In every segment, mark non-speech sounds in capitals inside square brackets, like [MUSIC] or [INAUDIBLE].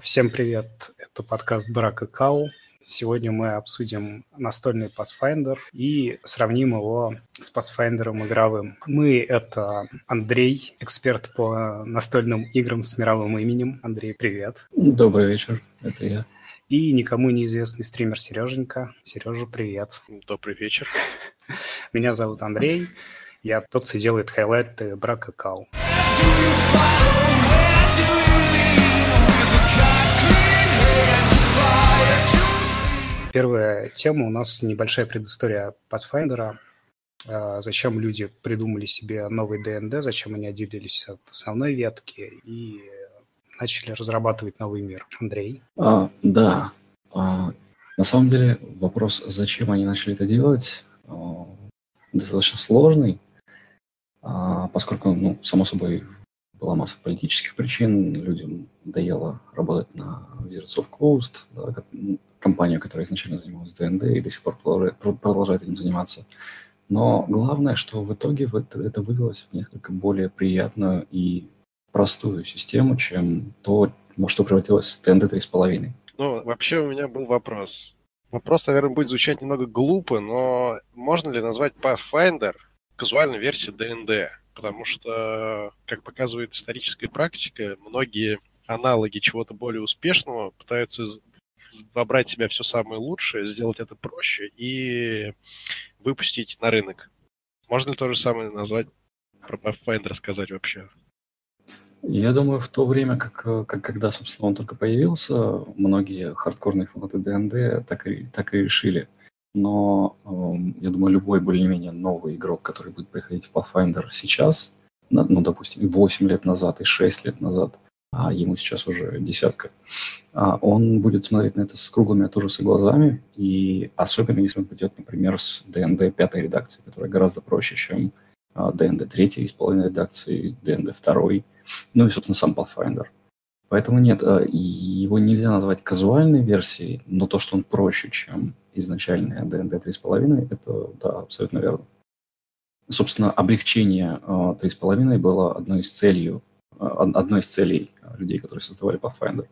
Всем привет, это подкаст «Брак и Кау». Сегодня мы обсудим настольный Pathfinder и сравним его с Pathfinder игровым. Мы — это Андрей, эксперт по настольным играм с мировым именем. Андрей, привет. Добрый вечер, это я. И никому неизвестный стример Сереженька. Сережа, привет. Добрый вечер. [LAUGHS] Меня зовут Андрей. Я тот, кто делает хайлайты брак и кау. Первая тема у нас небольшая предыстория Pathfinder. А, зачем люди придумали себе новый ДНД, зачем они отделились от основной ветки и начали разрабатывать новый мир. Андрей? А, да. А, на самом деле вопрос, зачем они начали это делать, а, достаточно сложный, а, поскольку, ну, само собой, была масса политических причин, людям надоело работать на Wizards of Coast, да, компания, которая изначально занималась ДНД и до сих пор продолжает этим заниматься. Но главное, что в итоге это, это вывелось в несколько более приятную и простую систему, чем то, во что превратилось ТНД 3.5. Ну, вообще у меня был вопрос. Вопрос, наверное, будет звучать немного глупо, но можно ли назвать Pathfinder казуальной версией ДНД? Потому что, как показывает историческая практика, многие аналоги чего-то более успешного пытаются вобрать в себя все самое лучшее, сделать это проще и выпустить на рынок. Можно ли то же самое назвать про Pathfinder сказать вообще? Я думаю, в то время, как, как когда, собственно, он только появился, многие хардкорные фанаты ДНД так и, так и решили. Но э, я думаю, любой более-менее новый игрок, который будет приходить в Pathfinder сейчас, ну, допустим, 8 лет назад и 6 лет назад, а ему сейчас уже десятка, а он будет смотреть на это с круглыми от ужаса глазами, и особенно если он придет, например, с ДНД пятой редакции, которая гораздо проще, чем ДНД третьей из половиной редакции, ДНД второй, ну и, собственно, сам Pathfinder. Поэтому нет, а, его нельзя назвать казуальной версией, но то, что он проще, чем изначальная DND 3.5, это да, абсолютно верно. Собственно, облегчение 3.5 а, было одной из целей, а, одной из целей людей, которые создавали Pathfinder.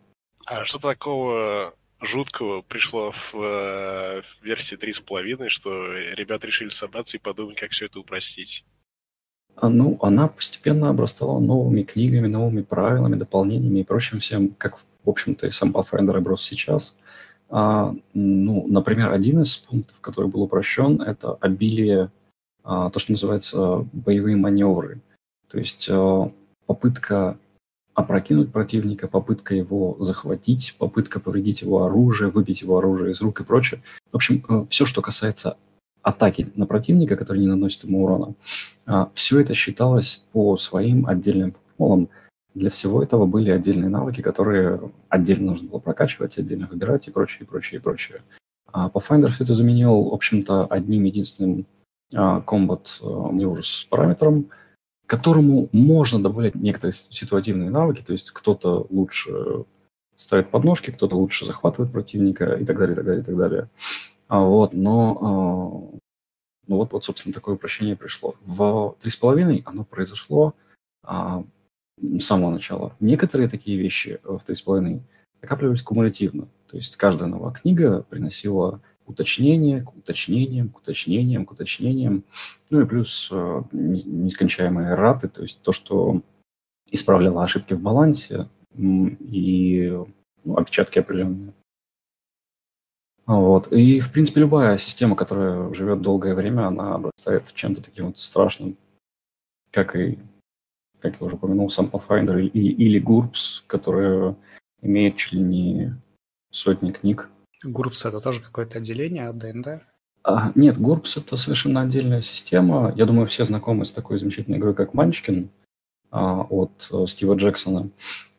А что такого жуткого пришло в, в версии 3.5, что ребята решили собраться и подумать, как все это упростить? А, ну, она постепенно обрастала новыми книгами, новыми правилами, дополнениями и прочим всем, как, в общем-то, и сам Pathfinder оброс сейчас. А, ну, например, один из пунктов, который был упрощен, это обилие, а, то, что называется боевые маневры. То есть а, попытка опрокинуть противника, попытка его захватить, попытка повредить его оружие, выбить его оружие из рук и прочее. В общем, э, все, что касается атаки на противника, который не наносит ему урона. А, все это считалось по своим отдельным формулам. Для всего этого были отдельные навыки, которые отдельно нужно было прокачивать, отдельно выбирать и прочее, и прочее, и прочее. А Pathfinder все это заменил, в общем-то, одним единственным а, комбат с параметром, которому можно добавлять некоторые ситуативные навыки, то есть кто-то лучше ставит подножки, кто-то лучше захватывает противника и так далее, и так далее, и так далее. А вот, но а, ну вот, вот, собственно, такое упрощение пришло. В три с половиной оно произошло а, с самого начала. Некоторые такие вещи в три с половиной накапливались кумулятивно. То есть каждая новая книга приносила уточнения к уточнениям, к уточнениям, к уточнениям. Ну и плюс э, нескончаемые раты, то есть то, что исправляло ошибки в балансе и ну, опечатки определенные. Вот. И, в принципе, любая система, которая живет долгое время, она обрастает чем-то таким вот страшным, как и, как я уже упомянул, сам Pathfinder или, или GURPS, которая имеет чуть ли не сотни книг. GURPS это тоже какое-то отделение от ДНД? А, нет, GURPS это совершенно отдельная система. Я думаю, все знакомы с такой замечательной игрой, как Манчкин а, от а, Стива Джексона.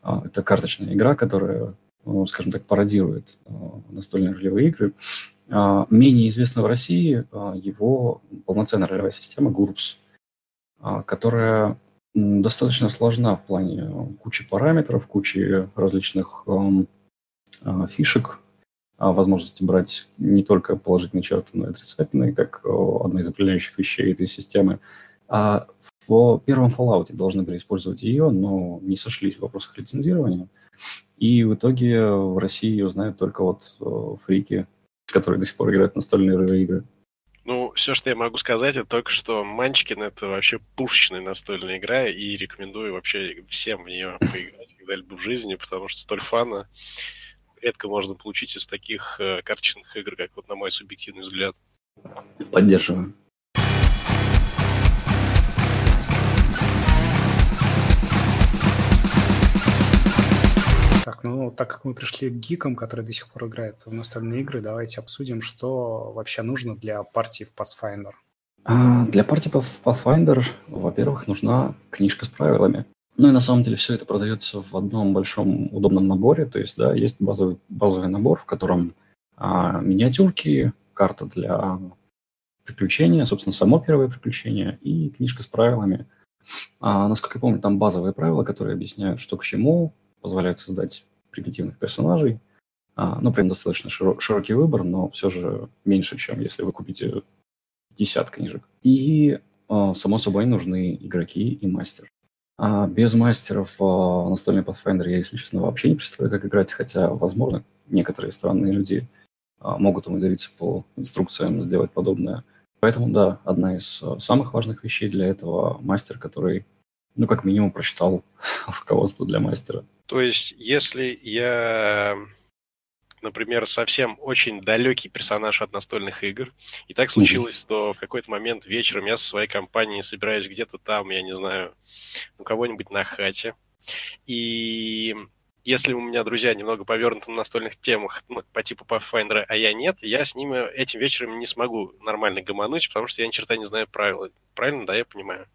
А, это карточная игра, которая Э, скажем так, пародирует э, настольные ролевые игры. А, менее известна в России э, его полноценная ролевая система GURPS, которая достаточно сложна в плане кучи параметров, кучи различных эм, фишек, возможности брать не только положительные черты, но и отрицательные, как одна из определяющих вещей этой системы. А в первом Fallout должны были использовать ее, но не сошлись в вопросах лицензирования – И в итоге в России ее знают только вот э, фрики, которые до сих пор играют настольные игры. Ну, все, что я могу сказать, это только что Манчкин это вообще пушечная настольная игра, и рекомендую вообще всем в нее поиграть когда-либо в жизни, потому что столь фана редко можно получить из таких э, карточных игр, как вот на мой субъективный взгляд. Поддерживаю. Так, ну, так как мы пришли к гикам, которые до сих пор играют в настольные игры, давайте обсудим, что вообще нужно для партии в Pathfinder. А, для партии в Pathfinder, во-первых, нужна книжка с правилами. Ну и на самом деле все это продается в одном большом удобном наборе. То есть, да, есть базовый, базовый набор, в котором а, миниатюрки, карта для приключения, собственно, само первое приключение и книжка с правилами. А, насколько я помню, там базовые правила, которые объясняют, что к чему, позволяют создать примитивных персонажей. А, ну, прям достаточно широ- широкий выбор, но все же меньше, чем если вы купите 50 книжек. И, а, само собой, нужны игроки и мастер. А без мастеров а, настольный Pathfinder я, если честно, вообще не представляю, как играть, хотя, возможно, некоторые странные люди а, могут умудриться по инструкциям сделать подобное. Поэтому, да, одна из а, самых важных вещей для этого мастер, который ну, как минимум, прочитал [LAUGHS] руководство для мастера. То есть, если я, например, совсем очень далекий персонаж от настольных игр, и так случилось, mm-hmm. что в какой-то момент вечером я со своей компанией собираюсь где-то там, я не знаю, у кого-нибудь на хате, и если у меня друзья немного повернуты на настольных темах ну, по типу Pathfinder, а я нет, я с ними этим вечером не смогу нормально гомонуть, потому что я ни черта не знаю правила. Правильно, да, я понимаю?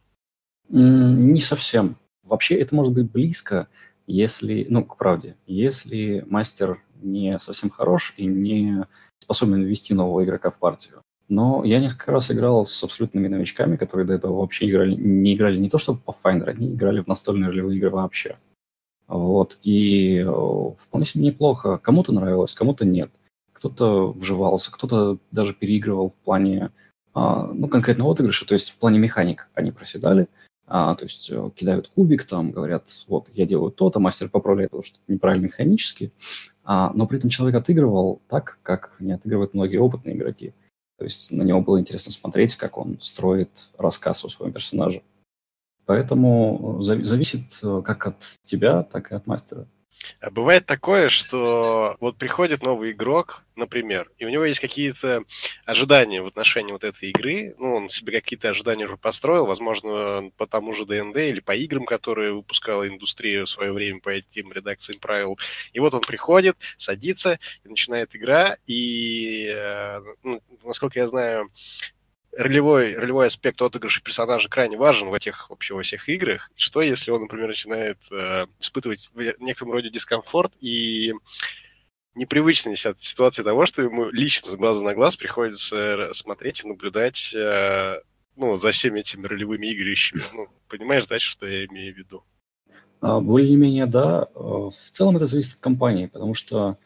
Не совсем. Вообще это может быть близко, если, ну, к правде, если мастер не совсем хорош и не способен ввести нового игрока в партию. Но я несколько раз играл с абсолютными новичками, которые до этого вообще играли, не играли не то чтобы по Finder, они играли в настольные ролевые игры вообще. Вот, и э, вполне себе неплохо. Кому-то нравилось, кому-то нет. Кто-то вживался, кто-то даже переигрывал в плане, а, ну, конкретно отыгрыша, то есть в плане механик они проседали, а, то есть э, кидают кубик, там говорят, вот я делаю то-то, мастер поправляет, потому что неправильно механически, а, но при этом человек отыгрывал так, как не отыгрывают многие опытные игроки. То есть на него было интересно смотреть, как он строит рассказ о своем персонаже. Поэтому зависит э, как от тебя, так и от мастера. А бывает такое, что вот приходит новый игрок, например, и у него есть какие-то ожидания в отношении вот этой игры, ну, он себе какие-то ожидания уже построил, возможно, по тому же ДНД или по играм, которые выпускала индустрия в свое время по этим редакциям правил. И вот он приходит, садится, и начинает игра, и, э, ну, насколько я знаю, ролевой, ролевой аспект отыгрыша персонажа крайне важен в этих вообще во всех играх. Что, если он, например, начинает э, испытывать в некотором роде дискомфорт и непривычность от ситуации того, что ему лично с глаза на глаз приходится смотреть и наблюдать э, ну, за всеми этими ролевыми игрищами. Ну, понимаешь, дальше, что я имею в виду? А, более-менее, да. Э, в целом это зависит от компании, потому что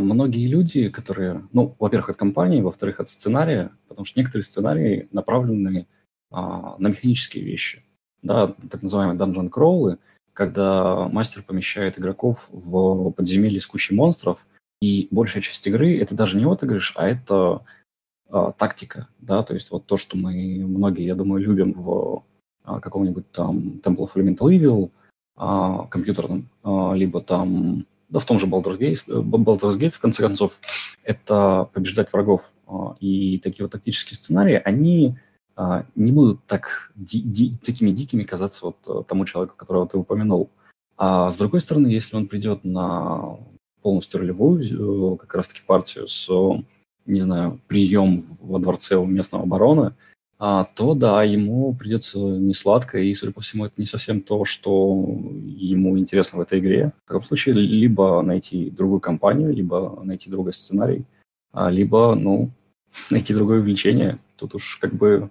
многие люди, которые, ну, во-первых, от компании, во-вторых, от сценария, потому что некоторые сценарии направлены а, на механические вещи. Да, так называемые dungeon crawlы, когда мастер помещает игроков в подземелье с кучей монстров, и большая часть игры это даже не отыгрыш, а это а, тактика, да, то есть вот то, что мы многие, я думаю, любим в а, каком-нибудь там Temple of Elemental Evil, а, компьютерном, а, либо там да в том же Baldur's Gate, э, в конце концов, это побеждать врагов. А, и такие вот тактические сценарии, они а, не будут так ди- ди- такими дикими казаться вот э, тому человеку, которого ты упомянул. А с другой стороны, если он придет на полностью ролевую э, как раз-таки партию с, не знаю, прием во дворце у местного барона, то да, ему придется не сладко, и, судя по всему, это не совсем то, что ему интересно в этой игре. В таком случае либо найти другую компанию, либо найти другой сценарий, а, либо, ну, [LAUGHS] найти другое увлечение. Тут уж как бы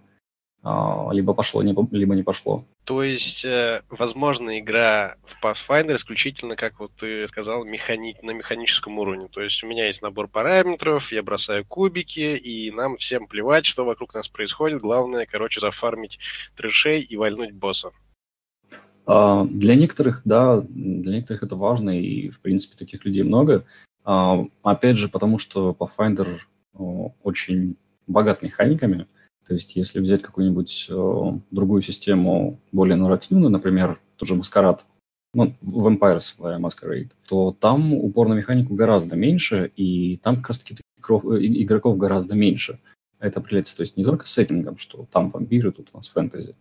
а, либо пошло, либо не пошло. То есть, э, возможно, игра в Pathfinder исключительно, как вот ты сказал, механи... на механическом уровне. То есть у меня есть набор параметров, я бросаю кубики, и нам всем плевать, что вокруг нас происходит. Главное, короче, зафармить трэшей и вальнуть босса. А, для некоторых, да, для некоторых это важно, и, в принципе, таких людей много. А, опять же, потому что Pathfinder очень богат механиками. То есть, если взять какую-нибудь другую систему, более нарративную, например, тот же Маскарад, ну, Vampires Masquerade, то там упор на механику гораздо меньше, и там как раз-таки игроков гораздо меньше. Это определяется, то есть не только сеттингом, что там вампиры, тут у нас фэнтези,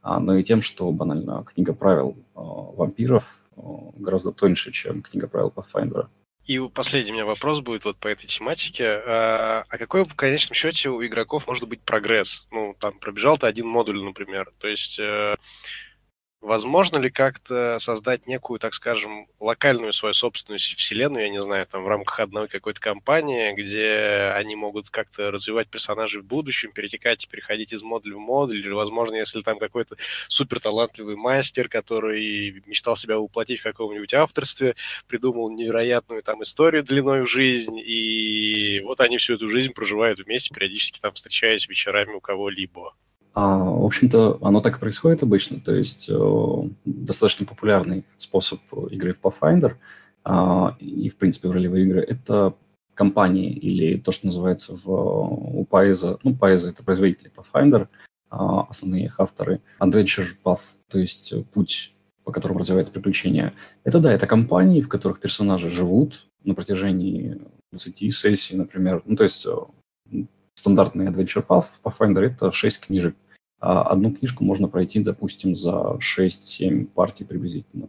а, но и тем, что банально книга правил э, вампиров э, гораздо тоньше, чем книга правил Pathfinder. И последний у меня вопрос будет вот по этой тематике. А, а какой в конечном счете у игроков может быть прогресс? Ну, там пробежал ты один модуль, например. То есть э, Возможно ли как-то создать некую, так скажем, локальную свою собственную вселенную, я не знаю, там в рамках одной какой-то компании, где они могут как-то развивать персонажей в будущем, перетекать переходить из модуля в модуль, или, возможно, если там какой-то супер талантливый мастер, который мечтал себя воплотить в каком-нибудь авторстве, придумал невероятную там историю длиной в жизнь, и вот они всю эту жизнь проживают вместе, периодически там встречаясь вечерами у кого-либо. А, в общем-то, оно так и происходит обычно. То есть э, достаточно популярный способ игры в Pathfinder э, и, в принципе, в ролевые игры – это компании или то, что называется в, у Paizo, ну, Paizo – это производители Pathfinder, э, основные их авторы, Adventure Path, то есть путь, по которому развивается приключение. Это, да, это компании, в которых персонажи живут на протяжении 20 сессий, например. Ну, то есть э, стандартный Adventure Path Pathfinder — это 6 книжек. А одну книжку можно пройти, допустим, за 6-7 партий приблизительно.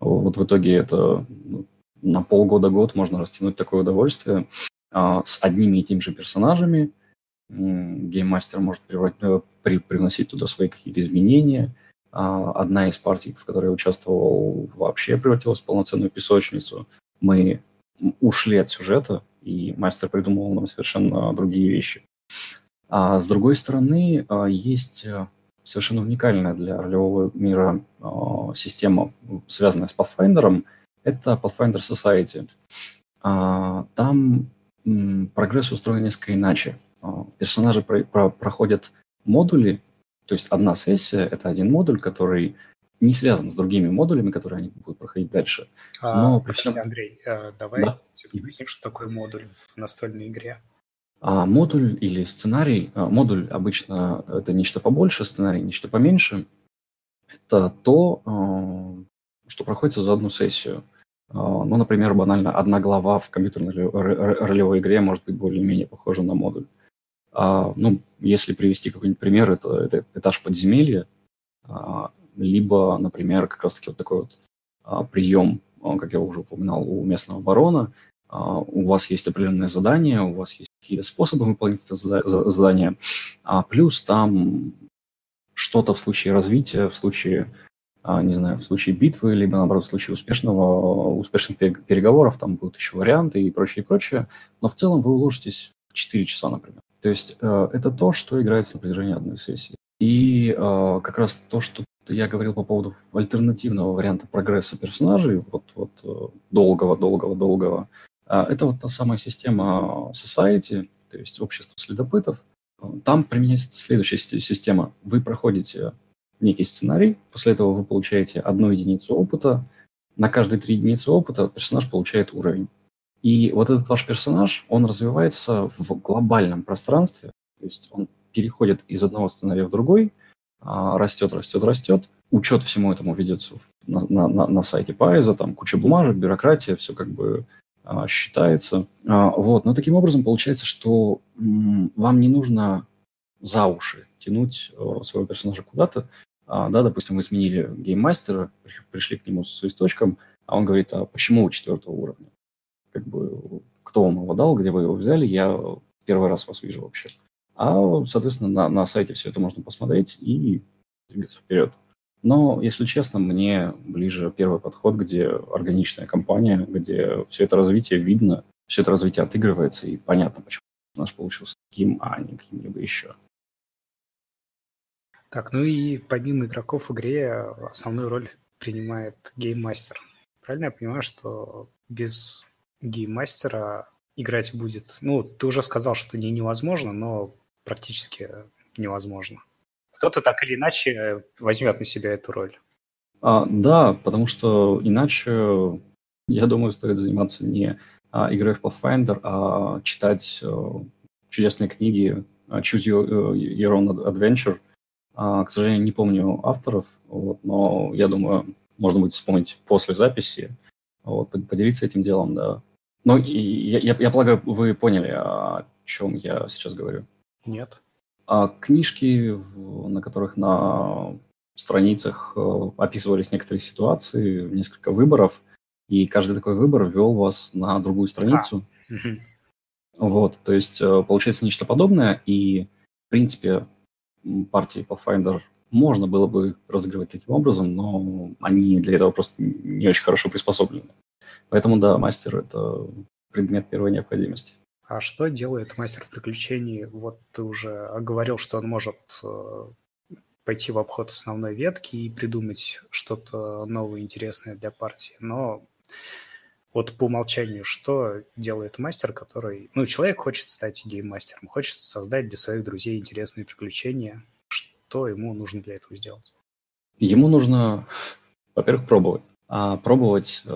Вот в итоге это ну, на полгода-год можно растянуть такое удовольствие а, с одними и теми же персонажами. Гейммастер может э, при, привносить туда свои какие-то изменения. А, одна из партий, в которой я участвовал, вообще превратилась в полноценную песочницу. Мы ушли от сюжета, и мастер придумывал нам совершенно другие вещи. А с другой стороны, а, есть э, совершенно уникальная для ролевого мира а, система, связанная с Pathfinder. Это Pathfinder Society. А, там прогресс устроен несколько иначе. Персонажи проходят модули, то есть одна сессия – это один модуль, который не связан с другими модулями, которые они будут проходить дальше. Но а, при всем... Андрей, э, давай да? объясним, что такое модуль в настольной игре. А модуль или сценарий, а, модуль обычно это нечто побольше, сценарий нечто поменьше. Это то, а, что проходится за одну сессию. А, ну, например, банально одна глава в компьютерной ролевой игре может быть более-менее похожа на модуль. Ну, если привести какой-нибудь пример, это, это этаж подземелья, либо, например, как раз-таки вот такой вот прием, как я уже упоминал, у местного барона, у вас есть определенное задание, у вас есть какие-то способы выполнить это задание, а плюс там что-то в случае развития, в случае, а, не знаю, в случае битвы, либо, наоборот, в случае успешного, успешных переговоров, там будут еще варианты и прочее, и прочее. Но в целом вы уложитесь в 4 часа, например. То есть э, это то, что играется на протяжении одной сессии. И э, как раз то, что я говорил по поводу альтернативного варианта прогресса персонажей, вот, вот э, долгого, долгого, долгого, а, это вот та самая система Society, то есть общество следопытов. Там применяется следующая система. Вы проходите некий сценарий, после этого вы получаете одну единицу опыта. На каждые три единицы опыта персонаж получает уровень. И вот этот ваш персонаж, он развивается в глобальном пространстве, то есть он переходит из одного сценария в другой, а, растет, растет, растет. Учет всему этому ведется на, на, на сайте Пайза, там куча бумажек, бюрократия, все как бы а, считается. А, вот. Но таким образом получается, что вам не нужно за уши тянуть э, своего персонажа куда-то. А, да, допустим, вы сменили гейммастера, пришли к нему с свисточком, а он говорит, а почему у четвертого уровня? Как бы, кто вам его дал, где вы его взяли, я первый раз вас вижу вообще. А, соответственно, на, на сайте все это можно посмотреть и двигаться вперед. Но, если честно, мне ближе первый подход, где органичная компания, где все это развитие видно, все это развитие отыгрывается, и понятно, почему наш получился таким, а не каким-либо еще. Так, ну и помимо игроков в игре основную роль принимает гейммастер. Правильно я понимаю, что без гейммастера играть будет... Ну, ты уже сказал, что не невозможно, но практически невозможно кто-то так или иначе возьмет на себя эту роль. А, да, потому что иначе, я думаю, стоит заниматься не а, игрой в Pathfinder, а читать а, чудесные книги а, Choose Your, Your Own Adventure. А, к сожалению, не помню авторов, вот, но я думаю, можно будет вспомнить после записи, вот, поделиться этим делом, да. Но я, я, я полагаю, вы поняли, о чем я сейчас говорю. Нет. А книжки, на которых на страницах э, описывались некоторые ситуации, несколько выборов, и каждый такой выбор ввел вас на другую страницу. А. Вот, то есть э, получается нечто подобное, и в принципе партии Pathfinder можно было бы разыгрывать таким образом, но они для этого просто не очень хорошо приспособлены. Поэтому да, мастер это предмет первой необходимости. А что делает мастер в приключении? Вот ты уже говорил, что он может э, пойти в обход основной ветки и придумать что-то новое, интересное для партии. Но вот по умолчанию, что делает мастер, который... Ну, человек хочет стать гейммастером, хочет создать для своих друзей интересные приключения. Что ему нужно для этого сделать? Ему нужно, во-первых, пробовать. А пробовать э,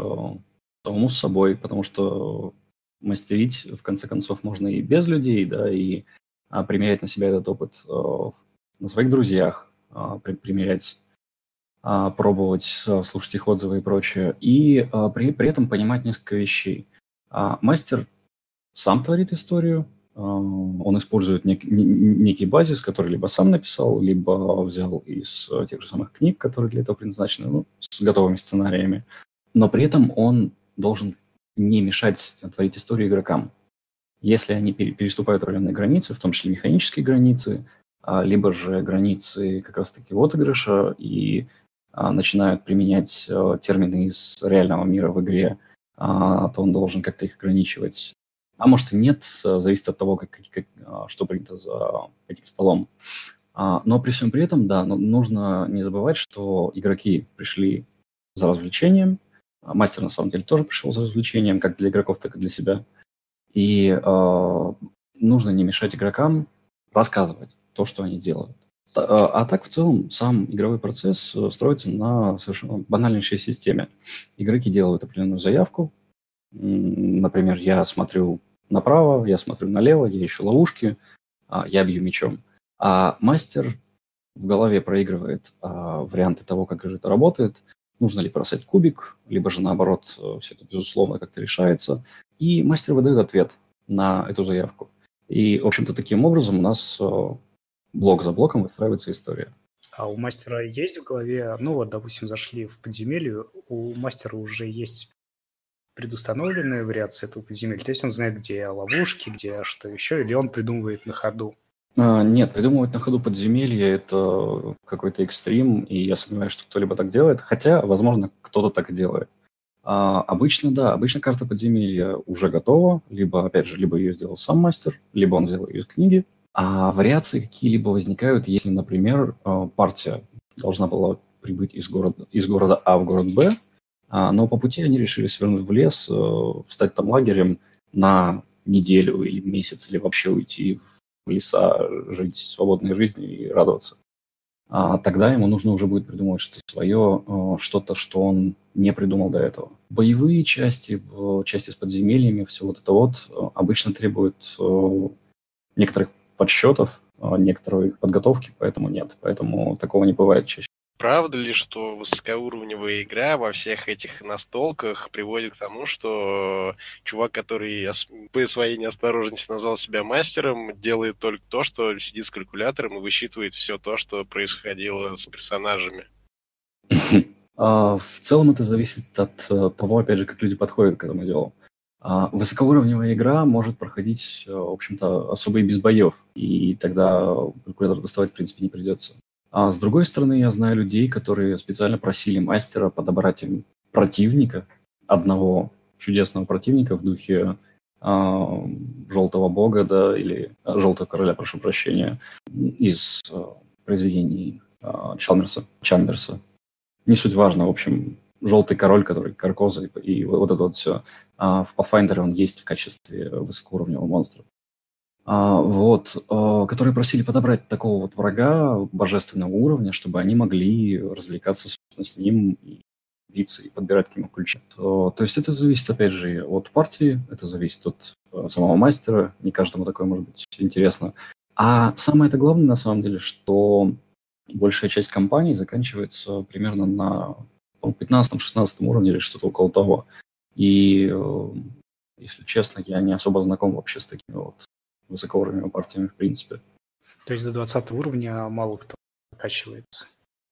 самому с собой, потому что мастерить, в конце концов, можно и без людей, да, и а, примерять на себя этот опыт а, на своих друзьях, а, при, примерять, а, пробовать, а, слушать их отзывы и прочее, и а, при, при этом понимать несколько вещей. А, мастер сам творит историю, он использует нек, некий базис, который либо сам написал, либо взял из тех же самых книг, которые для этого предназначены, ну, с готовыми сценариями. Но при этом он должен не мешать творить историю игрокам. Если они переступают определенные границы, в том числе механические границы, а, либо же границы как раз-таки отыгрыша и а, начинают применять а, термины из реального мира в игре, то он должен как-то их ограничивать. А может и нет, зависит от того, как, как, что принято за этим столом. Но при всем при этом, да, нужно не забывать, что игроки пришли за развлечением, а мастер, на самом деле, тоже пришел за развлечением, как для игроков, так и для себя. И э, нужно не мешать игрокам рассказывать то, что они делают. А, а так, в целом, сам игровой процесс э, строится на совершенно банальнейшей системе. Игроки делают определенную заявку. Например, я смотрю направо, я смотрю налево, я ищу ловушки, а, я бью мечом. А мастер в голове проигрывает варианты того, как же это работает, нужно ли бросать кубик, либо же наоборот, э, все это безусловно как-то решается. И мастер выдает ответ на эту заявку. И, в общем-то, таким образом у нас э, блок за блоком выстраивается история. А у мастера есть в голове, ну вот, допустим, зашли в подземелье, у мастера уже есть предустановленные вариации этого подземелья, то есть он знает, где ловушки, где что еще, или он придумывает на ходу. А, нет, придумывать на ходу подземелье – это какой-то экстрим, и я сомневаюсь, что кто-либо так делает. Хотя, возможно, кто-то так и делает. А, обычно, да, обычно карта подземелья уже готова, либо, опять же, либо ее сделал сам мастер, либо он сделал ее из книги. А вариации какие-либо возникают, если, например, а, партия должна была прибыть из города, из города А в город Б, а, но по пути они решили свернуть в лес, э, встать там лагерем на неделю или месяц, или вообще уйти в леса, жить свободной жизнью и радоваться. А тогда ему нужно уже будет придумывать что-то свое, э, что-то, что он не придумал до этого. Боевые части, части с подземельями, все вот это вот э, обычно требуют э, некоторых подсчетов, некоторой подготовки, поэтому нет. Поэтому такого не бывает чаще правда ли, что высокоуровневая игра во всех этих настолках приводит к тому, что чувак, который по своей неосторожности назвал себя мастером, делает только то, что сидит с калькулятором и высчитывает все то, что происходило с персонажами? [LAUGHS] А, в целом это зависит от э, того, опять же, как люди подходят к этому делу. А, высокоуровневая игра может проходить, э, в общем-то, особо и без боев, и тогда калькулятор доставать, в принципе, не придется. А с другой стороны, я знаю людей, которые специально просили мастера подобрать им противника, одного чудесного противника в духе а, желтого бога, да, или желтого короля, прошу прощения, из а, произведений а, Чалмерса, Чамберса. Не суть важно, в общем, желтый король, который каркоза и, и вот это вот все. А в Pathfinder он есть в качестве высокоуровневого монстра. А, вот, а, которые просили подобрать такого вот врага божественного уровня, чтобы они могли развлекаться собственно, с ним и биться и подбирать к нему ключи. То, то есть это зависит, опять же, от партии, это зависит от э, самого мастера, не каждому такое может быть интересно. А самое это главное, на самом деле, что большая часть компаний заканчивается примерно на 15-16 уровне или что-то около того. И, э, если честно, я не особо знаком вообще с такими вот высокоуровневыми партиями в принципе. То есть до 20 уровня мало кто качивается?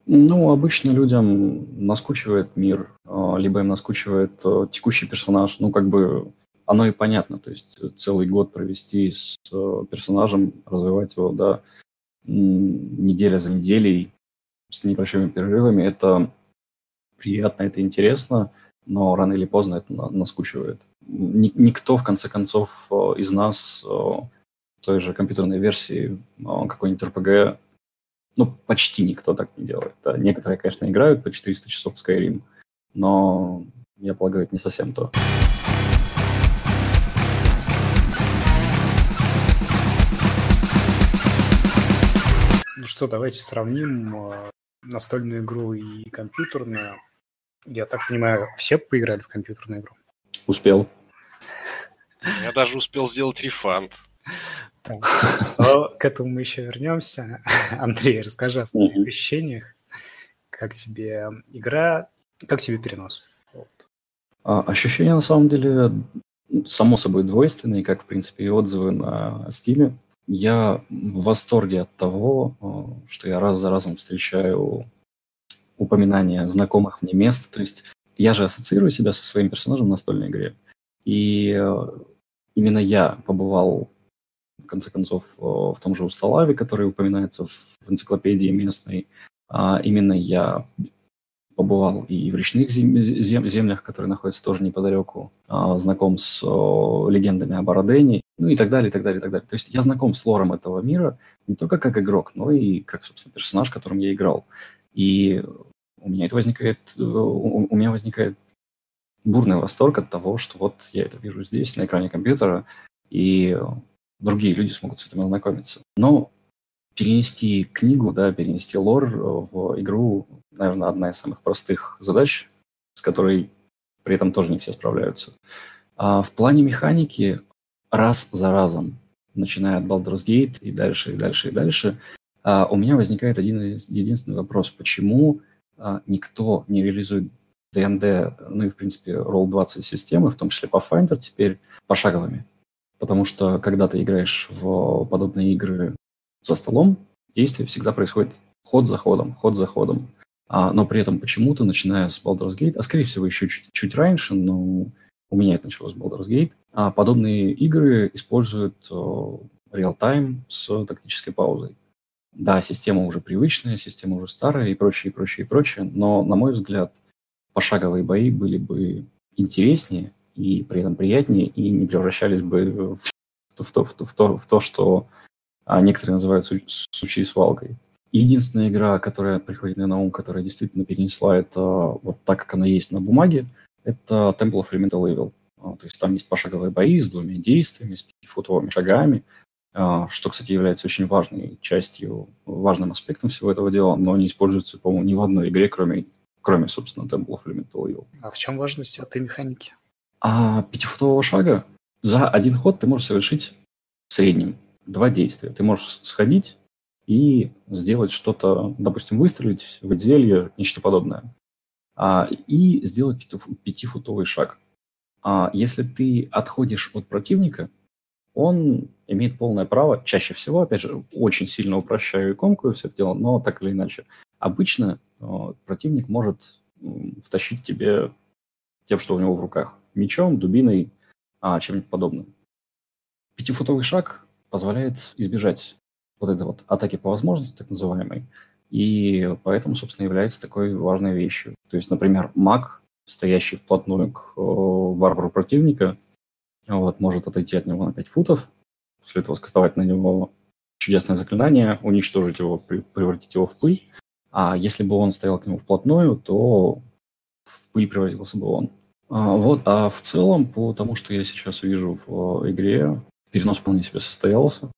Ну, обычно людям наскучивает мир, а, либо им наскучивает э, текущий персонаж. Ну, как бы оно и понятно. То есть целый год провести с э, персонажем, развивать его, да, неделя за неделей с небольшими перерывами, это приятно, это интересно, но рано или поздно это наскучивает. Никто, в конце концов, из нас той же компьютерной версии а, какой-нибудь RPG, ну, почти никто так не делает. Да. Некоторые, конечно, играют по 400 часов в Skyrim, но, я полагаю, это не совсем то. Ну что, давайте сравним а, настольную игру и компьютерную. Я так понимаю, все поиграли в компьютерную игру? Успел. Я даже успел сделать рефанд. К этому мы еще вернемся. [LAUGHS] Андрей, расскажи о своих ощущениях. Как тебе игра, как тебе перенос? А, ощущения на самом деле само собой двойственные, как, в принципе, и отзывы на Steam. Я в восторге от того, а, что я раз за разом встречаю упоминания знакомых мне мест. То есть я же ассоциирую себя со своим персонажем в настольной игре. И э, именно я побывал в конце концов, э, в том же Усталаве, который упоминается в энциклопедии местной. А именно я побывал и в речных зем- зем- землях, которые находятся тоже неподалеку, а, знаком с о, легендами об Ародене, ну и так далее, и так далее, и так далее. То есть я знаком с лором этого мира не только как игрок, но и как, собственно, персонаж, которым я играл. И у меня это возникает, э, у меня возникает бурный восторг от того, что вот я это вижу здесь, на экране компьютера, и другие люди смогут с этим ознакомиться. Но перенести книгу, да, перенести лор э, в игру, наверное, одна из самых простых задач, с которой при этом тоже не все справляются. А в плане механики раз за разом, начиная от Baldur's Gate и дальше, и дальше, и дальше, а, у меня возникает один единственный вопрос. Почему а, никто не реализует ДНД, ну и, в принципе, Roll20 системы, в том числе Pathfinder, теперь пошаговыми? Потому что когда ты играешь в подобные игры за столом, действие всегда происходит ход за ходом, ход за ходом. А, но при этом почему-то, начиная с Baldur's Gate, а скорее всего еще чуть, чуть раньше, но у меня это началось с Baldur's Gate, а подобные игры используют реал-тайм с тактической паузой. Да, система уже привычная, система уже старая и прочее, и прочее, и прочее, но, на мой взгляд, пошаговые бои были бы интереснее, и при этом приятнее, и не превращались бы в, в, то, в, в, то, в то, что а, некоторые называют сучьей свалкой. Единственная игра, которая приходит мне на ум, которая действительно перенесла это вот так, как она есть на бумаге, это Temple of Elemental Evil. А, то есть там есть пошаговые бои с двумя действиями, с пятифутовыми шагами, а, что, кстати, является очень важной частью, важным аспектом всего этого дела, но не используется, по-моему, ни в одной игре, кроме, кроме собственно, Temple of Elemental Evil. А в чем важность этой механики? А пятифутового шага за один ход ты можешь совершить в среднем два действия. Ты можешь сходить и сделать что-то, допустим, выстрелить, в зелье, нечто подобное. А, и сделать пятифутовый шаг. А если ты отходишь от противника, он имеет полное право, чаще всего, опять же, очень сильно упрощаю и комкую все это дело, но так или иначе, обычно э, противник может э, втащить тебе тем, что у него в руках мечом, дубиной, а, чем-нибудь подобным. Пятифутовый шаг позволяет избежать вот этой вот атаки по возможности, так называемой, и поэтому, собственно, является такой важной вещью. То есть, например, маг, стоящий вплотную к э, варвару противника, вот, может отойти от него на 5 футов, после этого скастовать на него чудесное заклинание, уничтожить его, превратить его в пыль. А если бы он стоял к нему вплотную, то в пыль превратился бы он. А, вот, а в целом, по тому, что я сейчас вижу в игре, перенос вполне себе состоялся.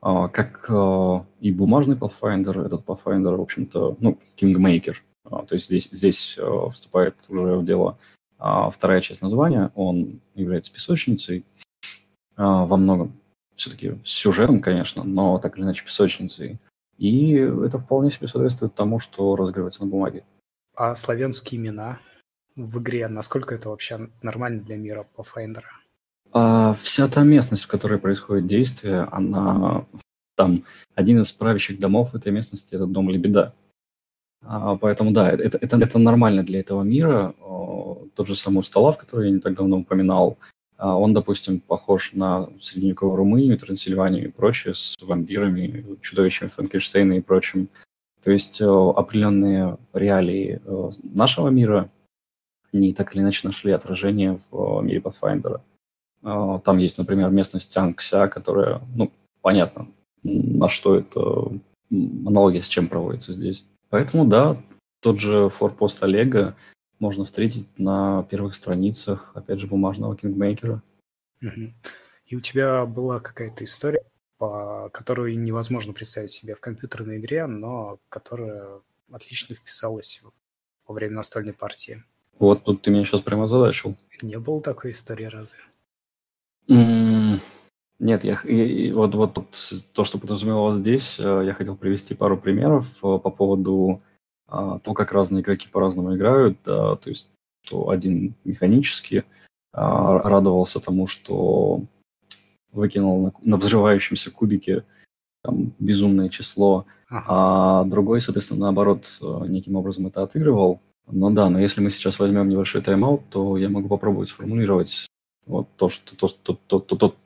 А, как а, и бумажный Pathfinder, этот Pathfinder, в общем-то, ну, Kingmaker. А, то есть здесь, здесь вступает уже в дело вторая часть названия. Он является песочницей во многом. Все-таки с сюжетом, конечно, но так или иначе песочницей. И это вполне себе соответствует тому, что разыгрывается на бумаге. А славянские имена в игре, насколько это вообще нормально для мира Pathfinder? А вся та местность, в которой происходит действие, она там один из правящих домов этой местности это дом Лебеда. А, поэтому да, это, это, это нормально для этого мира. Тот же самый Усталав, который я не так давно упоминал, а, он, допустим, похож на средневековую Румынию, Трансильванию и прочее, с вампирами, чудовищами Франкенштейна и прочим. То есть определенные реалии нашего мира, они так или иначе нашли отражение в мире Pathfinder. А, там есть, например, местность Ангся, которая, ну, понятно, на что это аналогия с чем проводится здесь. Поэтому, да, тот же форпост Олега можно встретить на первых страницах, опять же, бумажного кингмейкера. И у тебя была какая-то история, по которую невозможно представить себе в компьютерной игре, но которая отлично вписалась во время настольной партии. Вот тут ты меня сейчас прямо задачил. Не было такой истории разве? Нет, я, и, вот, вот то, что подразумевалось здесь, э, я хотел привести пару примеров э, по поводу а, того, как разные игроки по-разному играют. Да, то есть, что один механически а, радовался тому, что выкинул на, на взрывающемся кубике там, безумное число, а другой, соответственно, наоборот, э, неким образом это отыгрывал. Но да, но если мы сейчас возьмем небольшой тайм-аут, то я могу попробовать сформулировать вот то, что, то, то, то, то, тот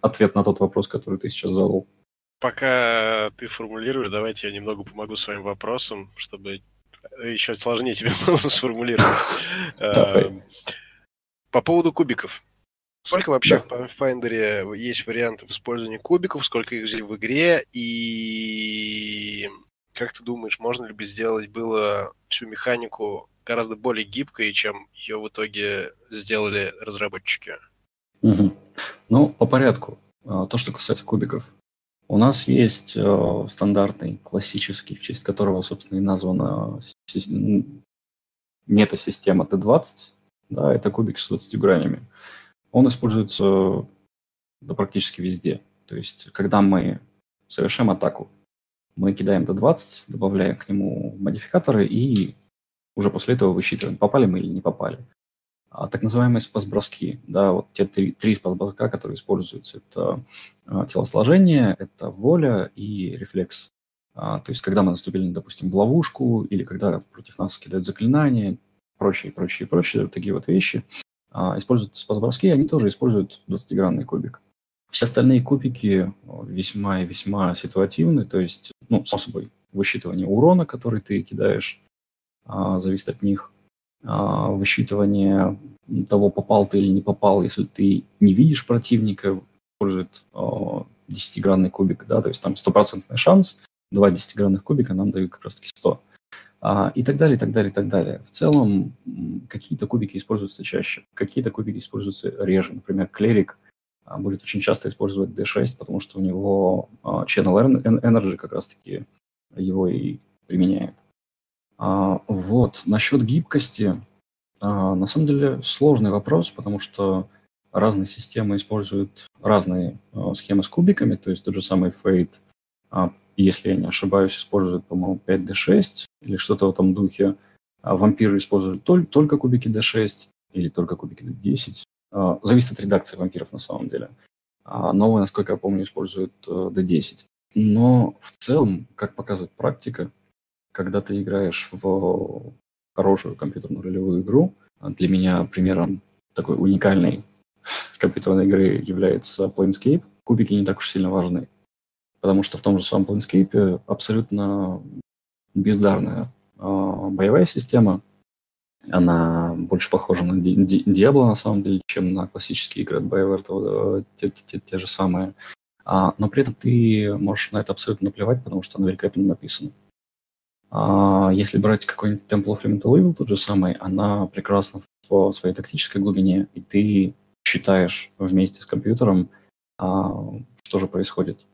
ответ на тот вопрос, который ты сейчас задал. Пока ты формулируешь, давайте я немного помогу своим вопросам, чтобы еще сложнее тебе [LAUGHS] было сформулировать. [LAUGHS] Эм, по поводу кубиков. Сколько вообще в Pathfinder есть вариантов использования кубиков, сколько их в игре, и как ты думаешь, можно ли бы сделать было всю механику гораздо более гибкой, чем ее в итоге сделали разработчики. Угу. Ну, по порядку. А, то, что касается кубиков. У нас есть э, стандартный, классический, в честь которого, собственно, и названа мета-система Т20. Да, это кубик с 20 гранями. Он используется да, практически везде. То есть, когда мы совершаем атаку, мы кидаем Т20, добавляем к нему модификаторы и уже после этого высчитываем, попали мы или не попали. А так называемые спас-броски, да, вот те три, три спас-броска, которые используются, это а, телосложение, это воля и рефлекс. А, то есть, когда мы наступили, допустим, в ловушку, или когда против нас кидают заклинания, прочие, прочие, прочие, такие вот вещи, а, используют спас-броски, они тоже используют 20-гранный кубик. Все остальные кубики весьма и весьма ситуативны, то есть, ну, само собой, высчитывание урона, который ты кидаешь, а, зависит от них. А, высчитывание того, попал ты или не попал, если ты не видишь противника, использует 10-гранный а, кубик, да, то есть там стопроцентный шанс, два 10-гранных кубика нам дают как раз-таки 100. И так далее, и так далее, и так далее. В целом, какие-то кубики используются чаще, какие-то кубики используются реже. Например, клерик будет очень часто использовать D6, потому что у него Channel Energy как раз-таки его и применяет. А, вот, насчет гибкости, а, на самом деле сложный вопрос, потому что разные системы используют разные а, схемы с кубиками, то есть тот же самый Fate, если я не ошибаюсь, использует, по-моему, 5D6 или что-то в этом духе. А вампиры используют только кубики D6 или только кубики D10. Зависит от редакции вампиров на самом деле. А новые, насколько я помню, используют D10. Э, Но в целом, как показывает практика, когда ты играешь в хорошую компьютерную ролевую игру, а для меня примером такой уникальной [LAUGHS] компьютерной игры является Planescape, кубики не так уж сильно важны. Потому что в том же самом Planescape абсолютно бездарная э, боевая система. Она больше похожа на Diablo, на самом деле, чем на классические игры от BioWare, те, те, те же самые. А, но при этом ты можешь на это абсолютно наплевать, потому что она великолепно написана. А если брать какой-нибудь Temple of Elemental Evil, тот же самый, она прекрасна в своей тактической глубине, и ты считаешь вместе с компьютером А, что же происходит?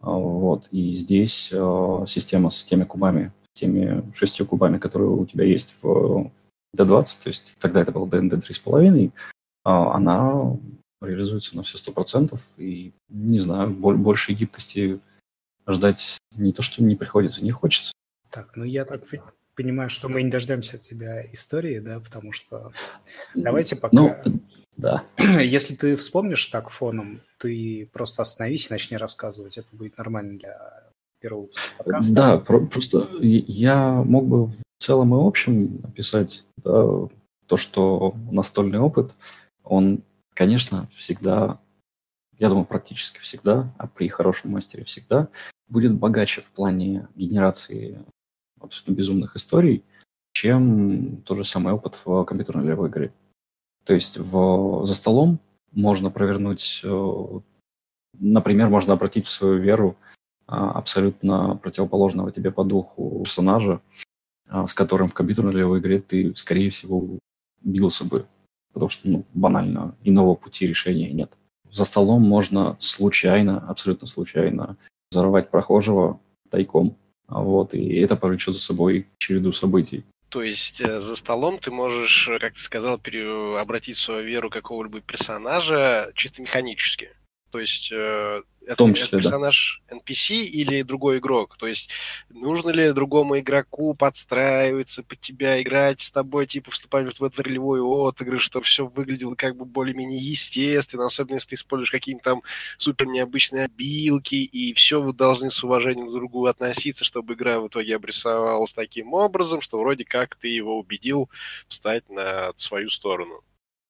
А, вот. И здесь а, система с теми кубами, с теми шестью кубами, которые у тебя есть в D20, то есть тогда это был DND 3,5, а, она реализуется на все сто процентов, и, не знаю, больше гибкости ждать не то, что не приходится, не хочется. Так, ну я так понимаю, что мы не дождемся от тебя истории, да, потому что давайте пока... Ну, да. [CLEARS THROAT] Если ты вспомнишь так фоном, ты просто остановись и начни рассказывать. Это будет нормально для первого выпуска подкаста. Да, про- просто я мог бы целом и общем описать да, то, что настольный опыт, он, конечно, всегда, я думаю, практически всегда, а при хорошем мастере всегда, будет богаче в плане генерации абсолютно безумных историй, чем тот же самый опыт в компьютерной игровой игре. То есть в, за столом можно провернуть, э, например, можно обратить в свою веру а, абсолютно противоположного тебе по духу персонажа, с которым в компьютерной игре ты, скорее всего, бился бы, потому что ну, банально иного пути решения нет. За столом можно случайно, абсолютно случайно взорвать прохожего тайком, вот, и это повлечет за собой череду событий. То есть э, за столом ты можешь, как ты сказал, обратить свою веру какого-либо персонажа чисто механически. То есть э, это, том числе, это персонаж да. NPC или другой игрок? То есть нужно ли другому игроку подстраиваться под тебя, играть с тобой, типа вступать в этот ролевой отыгрыш, чтобы все выглядело как бы более-менее естественно, особенно если ты используешь какие-то там супер необычные обилки, и все вы должны с уважением к другу относиться, чтобы игра в итоге обрисовалась таким образом, что вроде как ты его убедил встать на свою сторону.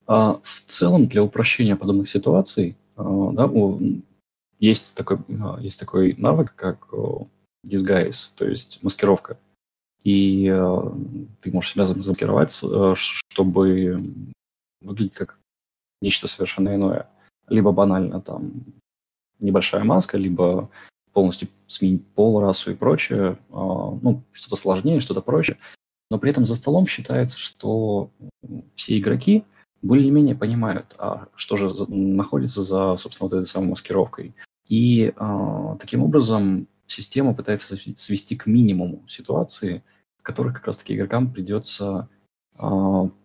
А, в целом, для упрощения подобных ситуаций, да, есть такой, а, есть такой навык, как disguise, то есть маскировка. И э, ты можешь себя замаскировать, э, чтобы выглядеть как нечто совершенно иное. Либо банально там небольшая маска, либо полностью сменить пол, расу и прочее. Ну, что-то сложнее, что-то проще. Но при этом за столом считается, что все игроки более-менее понимают, а что же находится за, собственно, вот этой самой маскировкой. И э, таким образом система пытается свести к минимуму ситуации, в которых как раз-таки игрокам придется э,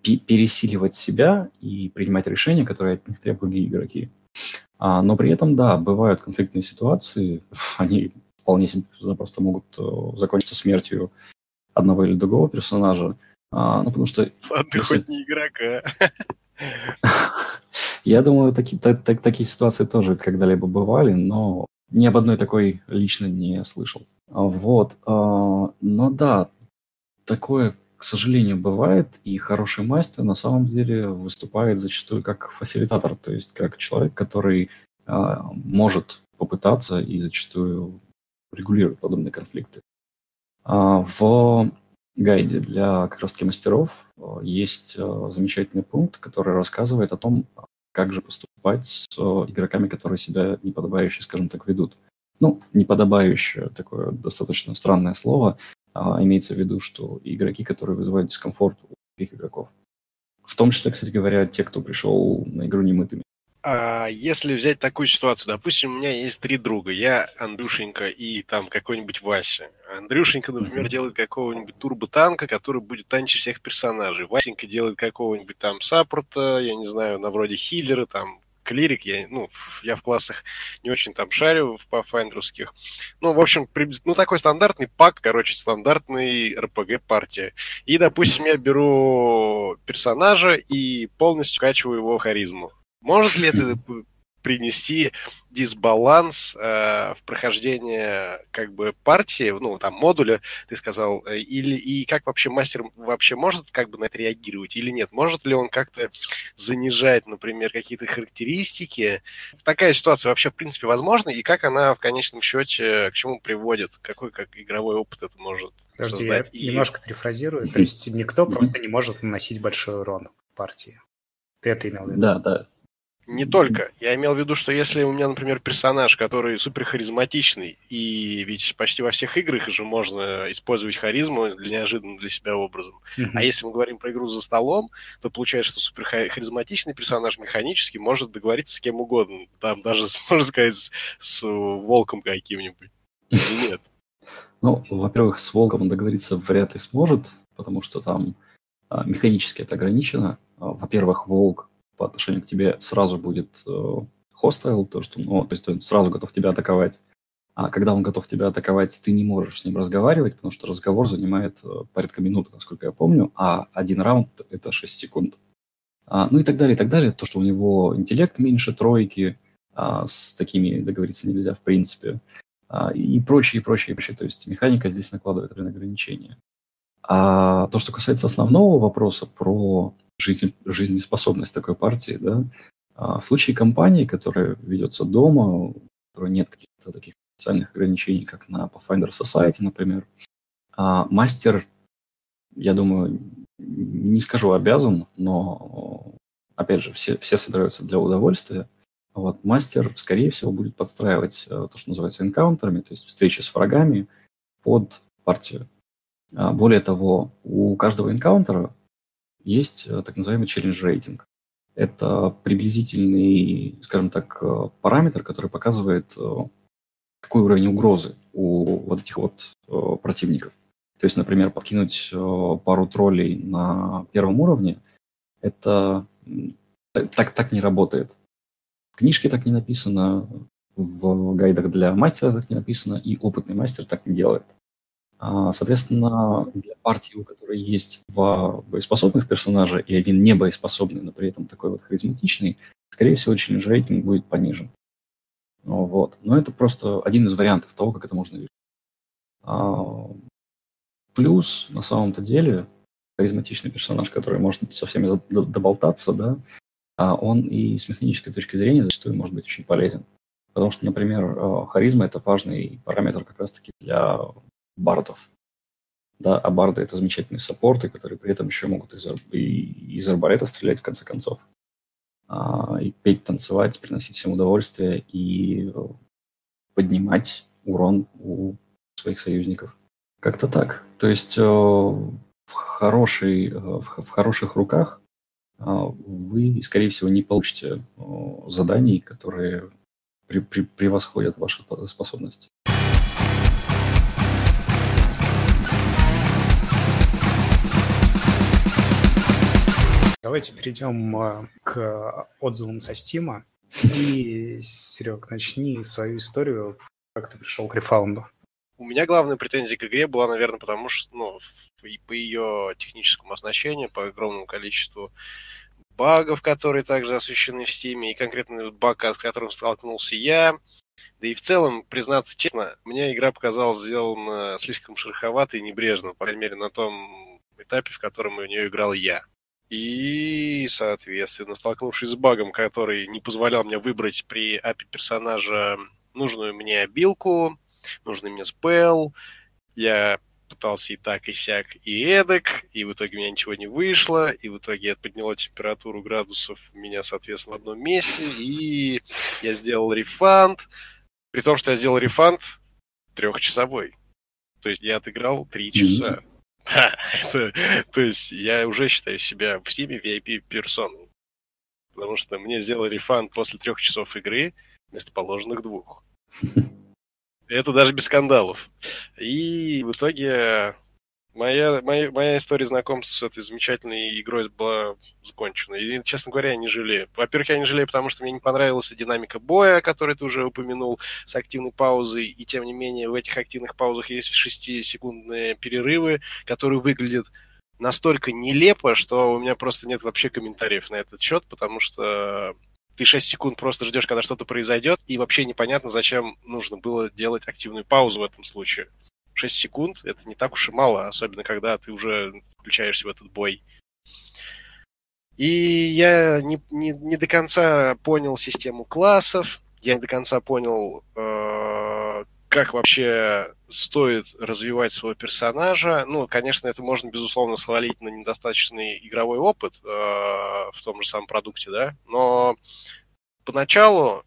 пересиливать себя и принимать решения, которые от них требуют игроки. А, но при этом, да, бывают конфликтные ситуации, [LAUGHS] они вполне себе запросто могут uh, закончиться смертью одного или другого персонажа. А, ну, потому что... Ладно, если... хоть не игрока. [LAUGHS] Я думаю, таки, так, так, такие ситуации тоже когда-либо бывали, но ни об одной такой лично не слышал. А вот. А, но да, такое, к сожалению, бывает, и хороший мастер на самом деле выступает зачастую как фасилитатор, то есть как человек, который а, может попытаться и зачастую регулирует подобные конфликты. В гайде для как раз мастеров есть замечательный пункт, который рассказывает о том, как же поступать с игроками, которые себя неподобающе, скажем так, ведут. Ну, неподобающее, такое достаточно странное слово, а имеется в виду, что игроки, которые вызывают дискомфорт у других игроков. В том числе, кстати говоря, те, кто пришел на игру немытыми. А если взять такую ситуацию, допустим, у меня есть три друга, я, Андрюшенька и там какой-нибудь Вася. Андрюшенька, например, mm-hmm. делает какого-нибудь турботанка, который будет танчить всех персонажей. Васенька делает какого-нибудь там саппорта, я не знаю, на вроде хиллера, там, клирик, я, ну, я в классах не очень там шарю в пафайндерских. Ну, в общем, ну, такой стандартный пак, короче, стандартный РПГ-партия. И, допустим, я беру персонажа и полностью качиваю его харизму. Может ли это принести дисбаланс э, в прохождение как бы партии, ну, там, модуля, ты сказал, э, или и как вообще мастер вообще может как бы на это реагировать или нет? Может ли он как-то занижать, например, какие-то характеристики? Такая ситуация вообще, в принципе, возможна, и как она в конечном счете к чему приводит? Какой как игровой опыт это может Подожди, создать? я и... немножко перефразирую. То [LAUGHS] есть никто просто не может наносить большой урон в партии. Ты это имел в виду? Да, да. Не только. Я имел в виду, что если у меня, например, персонаж, который супер харизматичный, и ведь почти во всех играх же можно использовать харизму для неожиданным для себя образом. Mm-hmm. А если мы говорим про игру за столом, то получается, что супер харизматичный персонаж механически может договориться с кем угодно. Там даже, [LAUGHS] можно сказать, с, с волком каким-нибудь. нет? Ну, во-первых, с волком он договориться вряд ли сможет, потому что там а, механически это ограничено. А, во-первых, волк по отношению к тебе сразу будет хостайл, то, что, ну, то есть он сразу готов тебя атаковать. А когда он готов тебя атаковать, ты не можешь с ним разговаривать, потому что разговор занимает э, порядка минуты, насколько я помню, а один раунд – это 6 секунд. А, ну и так далее, и так далее. То, что у него интеллект меньше тройки, а, с такими договориться нельзя в принципе, а, и прочее, и прочее, и прочее. То есть механика здесь накладывает ограничения. А то, что касается основного вопроса про жизнеспособность такой партии, да, а в случае компании, которая ведется дома, у которой нет каких-то таких специальных ограничений, как на Pathfinder Society, например, а мастер, я думаю, не скажу обязан, но, опять же, все, все собираются для удовольствия. Вот, мастер, скорее всего, будет подстраивать э, то, что называется энкаунтерами, то есть встречи с врагами под партию. А более того, у каждого энкаунтера есть э, так называемый челлендж рейтинг. Это приблизительный, скажем так, э, параметр, который показывает, э, какой уровень угрозы у вот этих вот противников. То есть, например, подкинуть пару троллей на первом уровне, это так, так не работает. В книжке так не написано, в гайдах для мастера так не написано, и опытный мастер так не делает. А, соответственно, для партии, у которой есть два боеспособных персонажа и один не боеспособный, но при этом такой вот харизматичный, скорее всего, челлендж рейтинг будет понижен. Вот. Но это просто один из вариантов того, как это можно решить. А, плюс, на самом-то деле, харизматичный персонаж, который может со всеми доболтаться, да, а он и с механической точки зрения зачастую может быть очень полезен. Потому что, например, харизма – это важный параметр как раз-таки для бардов. Да, а барды — это замечательные саппорты, которые при этом еще могут из, и, из арбалета стрелять, в конце концов. А, и петь, танцевать, приносить всем удовольствие и поднимать урон у своих союзников. Как-то так. То есть э, в, хорошей, э, в, хороших руках э, вы, скорее всего, не получите заданий, которые превосходят ваши способности. Давайте перейдем а, к отзывам со Стима. [LAUGHS] И, Серег, начни свою историю, как ты пришел к рефаунду. У меня главная претензия к игре была, наверное, потому что, ну, по ее техническому оснащению, по огромному количеству багов, которые также освещены в Стиме, и конкретно баг, с которым столкнулся я. Да и в целом, признаться честно, мне игра показалась сделана слишком шероховато и небрежно, по крайней мере, на том этапе, в котором в нее играл я. И, соответственно, столкнувшись с багом, который не позволял мне выбрать при API персонажа нужную мне обилку, нужный мне спел, я пытался и так, и сяк, и эдак, и в итоге у меня ничего не вышло, и в итоге это подняло температуру градусов у меня, соответственно, в одном месте, и я сделал рефанд, при том, что я сделал рефанд трехчасовой. То есть я отыграл три часа. Mm-hmm. [LAUGHS] То есть я уже считаю себя в Steam VIP-персоной. Потому что мне сделали рефанд после трех часов игры вместо положенных двух. [LAUGHS] Это даже без скандалов. И в итоге Моя, моя, моя история знакомства с этой замечательной игрой была закончена. И, честно говоря, я не жалею. Во-первых, я не жалею, потому что мне не понравилась динамика боя, который ты уже упомянул, с активной паузой. И, тем не менее, в этих активных паузах есть 6-секундные перерывы, которые выглядят настолько нелепо, что у меня просто нет вообще комментариев на этот счет, потому что ты 6 секунд просто ждешь, когда что-то произойдет, и вообще непонятно, зачем нужно было делать активную паузу в этом случае. 6 секунд — это не так уж и мало, особенно когда ты уже включаешься в этот бой. И я не, не, не до конца понял систему классов, я не до конца понял, э, как вообще стоит развивать своего персонажа. Ну, конечно, это можно, безусловно, свалить на недостаточный игровой опыт э, в том же самом продукте, да, но поначалу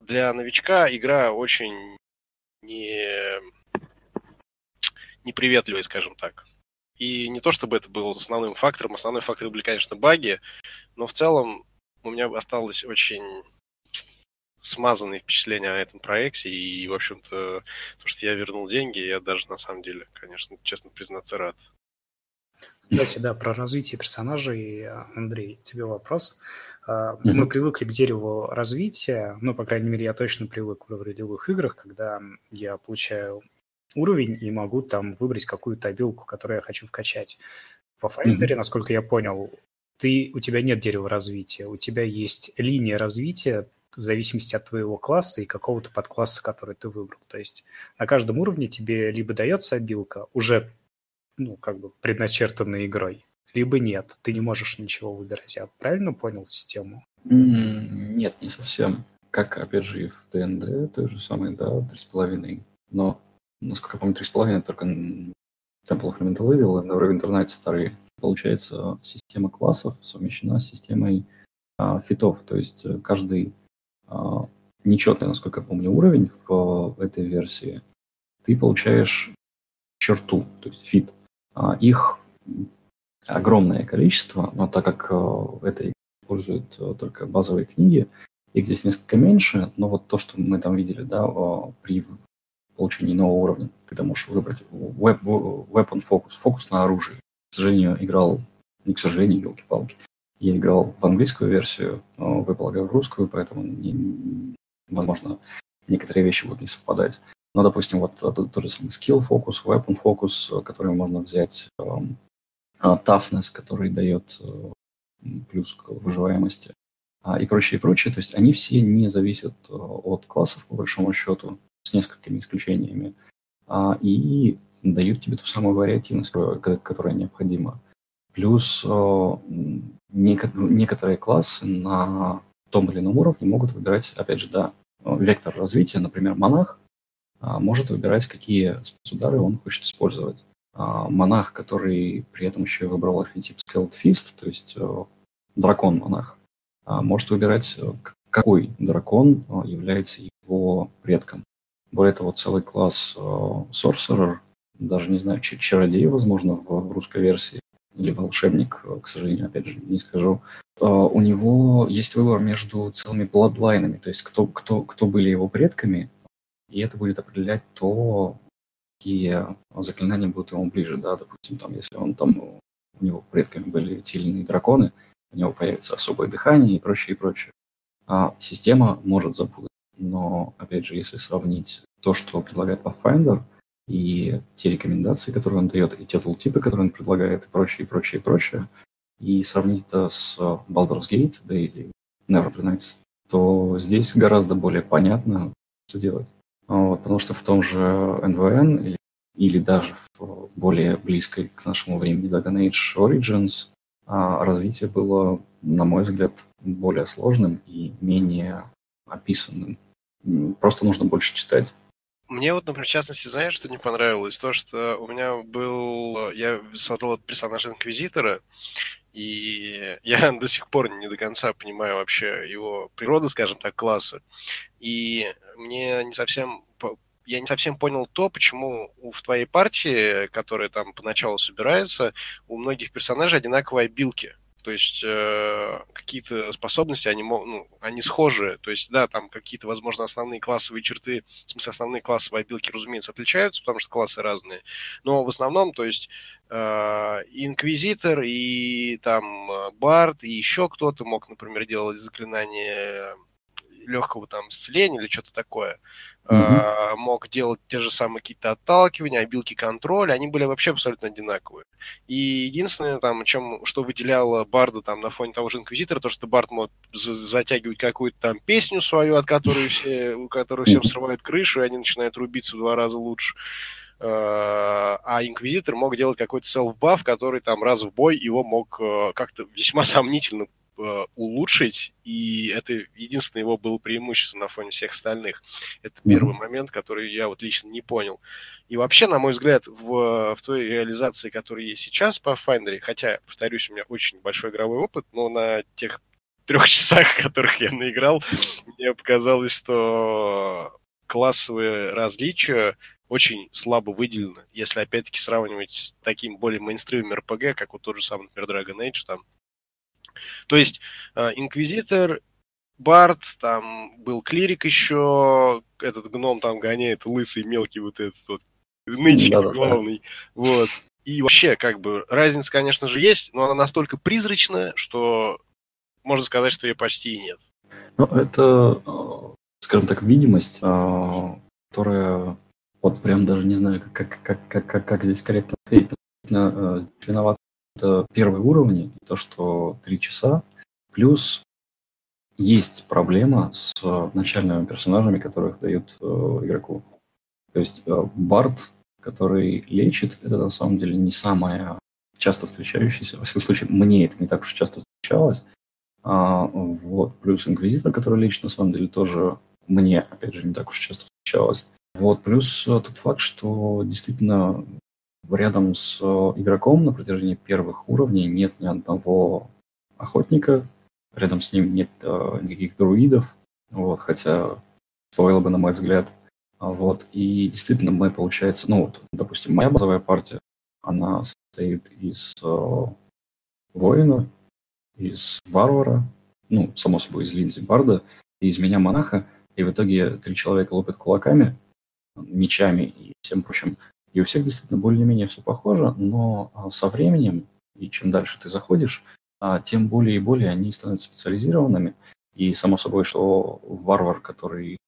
для новичка игра очень не... неприветливая, скажем так. И не то чтобы это было основным фактором, основной фактор были, конечно, баги, но в целом у меня осталось очень смазанные впечатления о этом проекте, и, в общем-то, то, что я вернул деньги, я даже, на самом деле, конечно, честно признаться, рад. Кстати, да, про развитие персонажей, Андрей, тебе вопрос. Mm-hmm. Мы привыкли к дереву развития, ну, по крайней мере, я точно привык в ролевых играх, когда я получаю уровень и могу там выбрать какую-то обилку, которую я хочу вкачать. По Finder, mm-hmm. насколько я понял, ты, у тебя нет дерева развития, у тебя есть линия развития в зависимости от твоего класса и какого-то подкласса, который ты выбрал. То есть на каждом уровне тебе либо дается обилка, уже ну, как бы предначертанной игрой, либо нет. Ты не можешь ничего выбирать. Я правильно понял систему? Нет, не совсем. Как, опять же, и в ДНД, то же самое, да, 3,5. Но, насколько я помню, 3,5 только Temple of Elemental Evil и Neverwinter Nights старые. Получается, система классов совмещена с системой а, фитов. То есть э, каждый а, нечетный, насколько я помню, уровень в этой версии, ты получаешь черту, то есть фит. А, их огромное количество, но так как э, это используют э, только базовые книги, их здесь несколько меньше, но вот то, что мы там видели, да, при получении нового уровня, когда можешь выбрать web, weapon focus, фокус на оружие. К сожалению, играл, не к сожалению, елки-палки, я играл в английскую версию, вы, полагаю, в русскую, поэтому, не, возможно, некоторые вещи будут не совпадать. Но, допустим, вот тот, тот же самый skill focus, weapon focus, который можно взять, um, toughness, который дает uh, плюс к выживаемости, uh, и прочее, и прочее. То есть они все не зависят от классов, по большому счету, с несколькими исключениями, uh, и дают тебе ту самую вариативность, которая необходима. Плюс некоторые классы на том или ином уровне могут выбирать, опять же, да, вектор развития, например, монах, а, может выбирать, какие спецудары он хочет использовать. А, монах, который при этом еще выбрал архетип Scaled Fist, то есть э, дракон-монах, а, может выбирать, э, какой дракон э, является его предком. Более того, целый класс Sorcerer, даже не знаю, чародей, возможно, в русской версии, или волшебник, к сожалению, опять же, не скажу, у него есть выбор между целыми бладлайнами, то есть кто, кто, кто были его предками, и это будет определять то, какие заклинания будут ему ближе, да, допустим, там, если он там, у него предками были иные драконы, у него появится особое дыхание и прочее, и прочее. А система может запутать, но, опять же, если сравнить то, что предлагает Pathfinder, и те рекомендации, которые он дает, и те тултипы, которые он предлагает, и прочее, и прочее, и прочее, и сравнить это с Baldur's Gate, да, или Neverwinter Nights, то здесь гораздо более понятно, что делать. Вот, потому что в том же NVN или, или даже в более близкой к нашему времени Dragon Age Origins а, развитие было, на мой взгляд, более сложным и менее описанным. Просто нужно больше читать. Мне вот, например, в частности, знаешь, что не понравилось? То, что у меня был... Я создал персонажа Инквизитора, и я [LAUGHS] до сих пор не до конца понимаю вообще его природу, скажем так, класса. И мне не совсем я не совсем понял то, почему в твоей партии, которая там поначалу собирается, у многих персонажей одинаковые билки. То есть э, какие-то способности, они, ну, они схожи. То есть, да, там какие-то, возможно, основные классовые черты, в смысле, основные классовые обилки, разумеется, отличаются, потому что классы разные. Но в основном, то есть, э, инквизитор и там бард и еще кто-то мог, например, делать заклинания легкого там исцеления или что-то такое. Uh-huh. мог делать те же самые какие-то отталкивания, обилки контроля, они были вообще абсолютно одинаковые. И единственное, там, чем, что выделяло Барда там на фоне того же Инквизитора, то, что Бард мог затягивать какую-то там песню свою, от которой [LAUGHS] все, у которой всем срывают крышу, и они начинают рубиться в два раза лучше. А, а Инквизитор мог делать какой-то селф-баф, который там раз в бой его мог э, как-то весьма [LAUGHS] сомнительно улучшить, и это единственное его было преимущество на фоне всех остальных. Это первый mm-hmm. момент, который я вот лично не понял. И вообще, на мой взгляд, в, в той реализации, которая есть сейчас по Finder, хотя, повторюсь, у меня очень большой игровой опыт, но на тех трех [LAUGHS] часах, которых я наиграл, мне показалось, что классовые различия очень слабо выделены, если опять-таки сравнивать с таким более мейнстримом РПГ, как вот тот же самый, например, Dragon Age там. То есть Инквизитор, Барт, там был клирик еще, этот гном там гоняет, лысый, мелкий вот этот вот, нычик да, главный. Да. Вот. И вообще, как бы, разница, конечно же, есть, но она настолько призрачная, что можно сказать, что ее почти и нет. Ну, это, э, скажем так, видимость, э, которая вот прям даже не знаю, как, как, как, как, как здесь корректно. Э, виноват это первые уровни, то, что три часа, плюс есть проблема с начальными персонажами, которых дают э, игроку. То есть э, Барт который лечит, это на самом деле не самое часто встречающееся. Во всяком случае, мне это не так уж часто встречалось. А, вот. Плюс инквизитор, который лечит, на самом деле тоже мне, опять же, не так уж часто встречалось. Вот. Плюс э, тот факт, что действительно рядом с э, игроком на протяжении первых уровней нет ни одного охотника, рядом с ним нет э, никаких друидов, вот, хотя стоило бы, на мой взгляд. А вот, и действительно мы, получается, ну вот, допустим, моя базовая партия, она состоит из э, воина, из варвара, ну, само собой, из линзи барда, и из меня монаха, и в итоге три человека лупят кулаками, мечами и всем прочим. И у всех действительно более-менее все похоже, но а, со временем, и чем дальше ты заходишь, а, тем более и более они становятся специализированными. И само собой, что варвар, который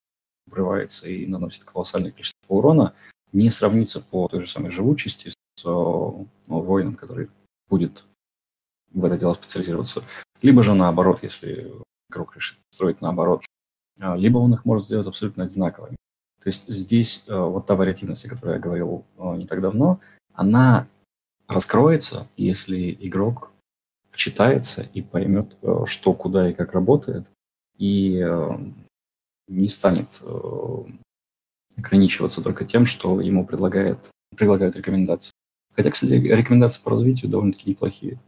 врывается и наносит колоссальное количество урона, не сравнится по той же самой живучести с ну, воином, который будет в это дело специализироваться. Либо же наоборот, если игрок решит строить наоборот, либо он их может сделать абсолютно одинаковыми. То есть здесь э, вот та вариативность, о которой я говорил э, не так давно, она раскроется, если игрок вчитается и поймет, э, что, куда и как работает, и не станет ограничиваться только тем, что ему предлагает, предлагают рекомендации. Хотя, кстати, рекомендации по развитию довольно-таки неплохие.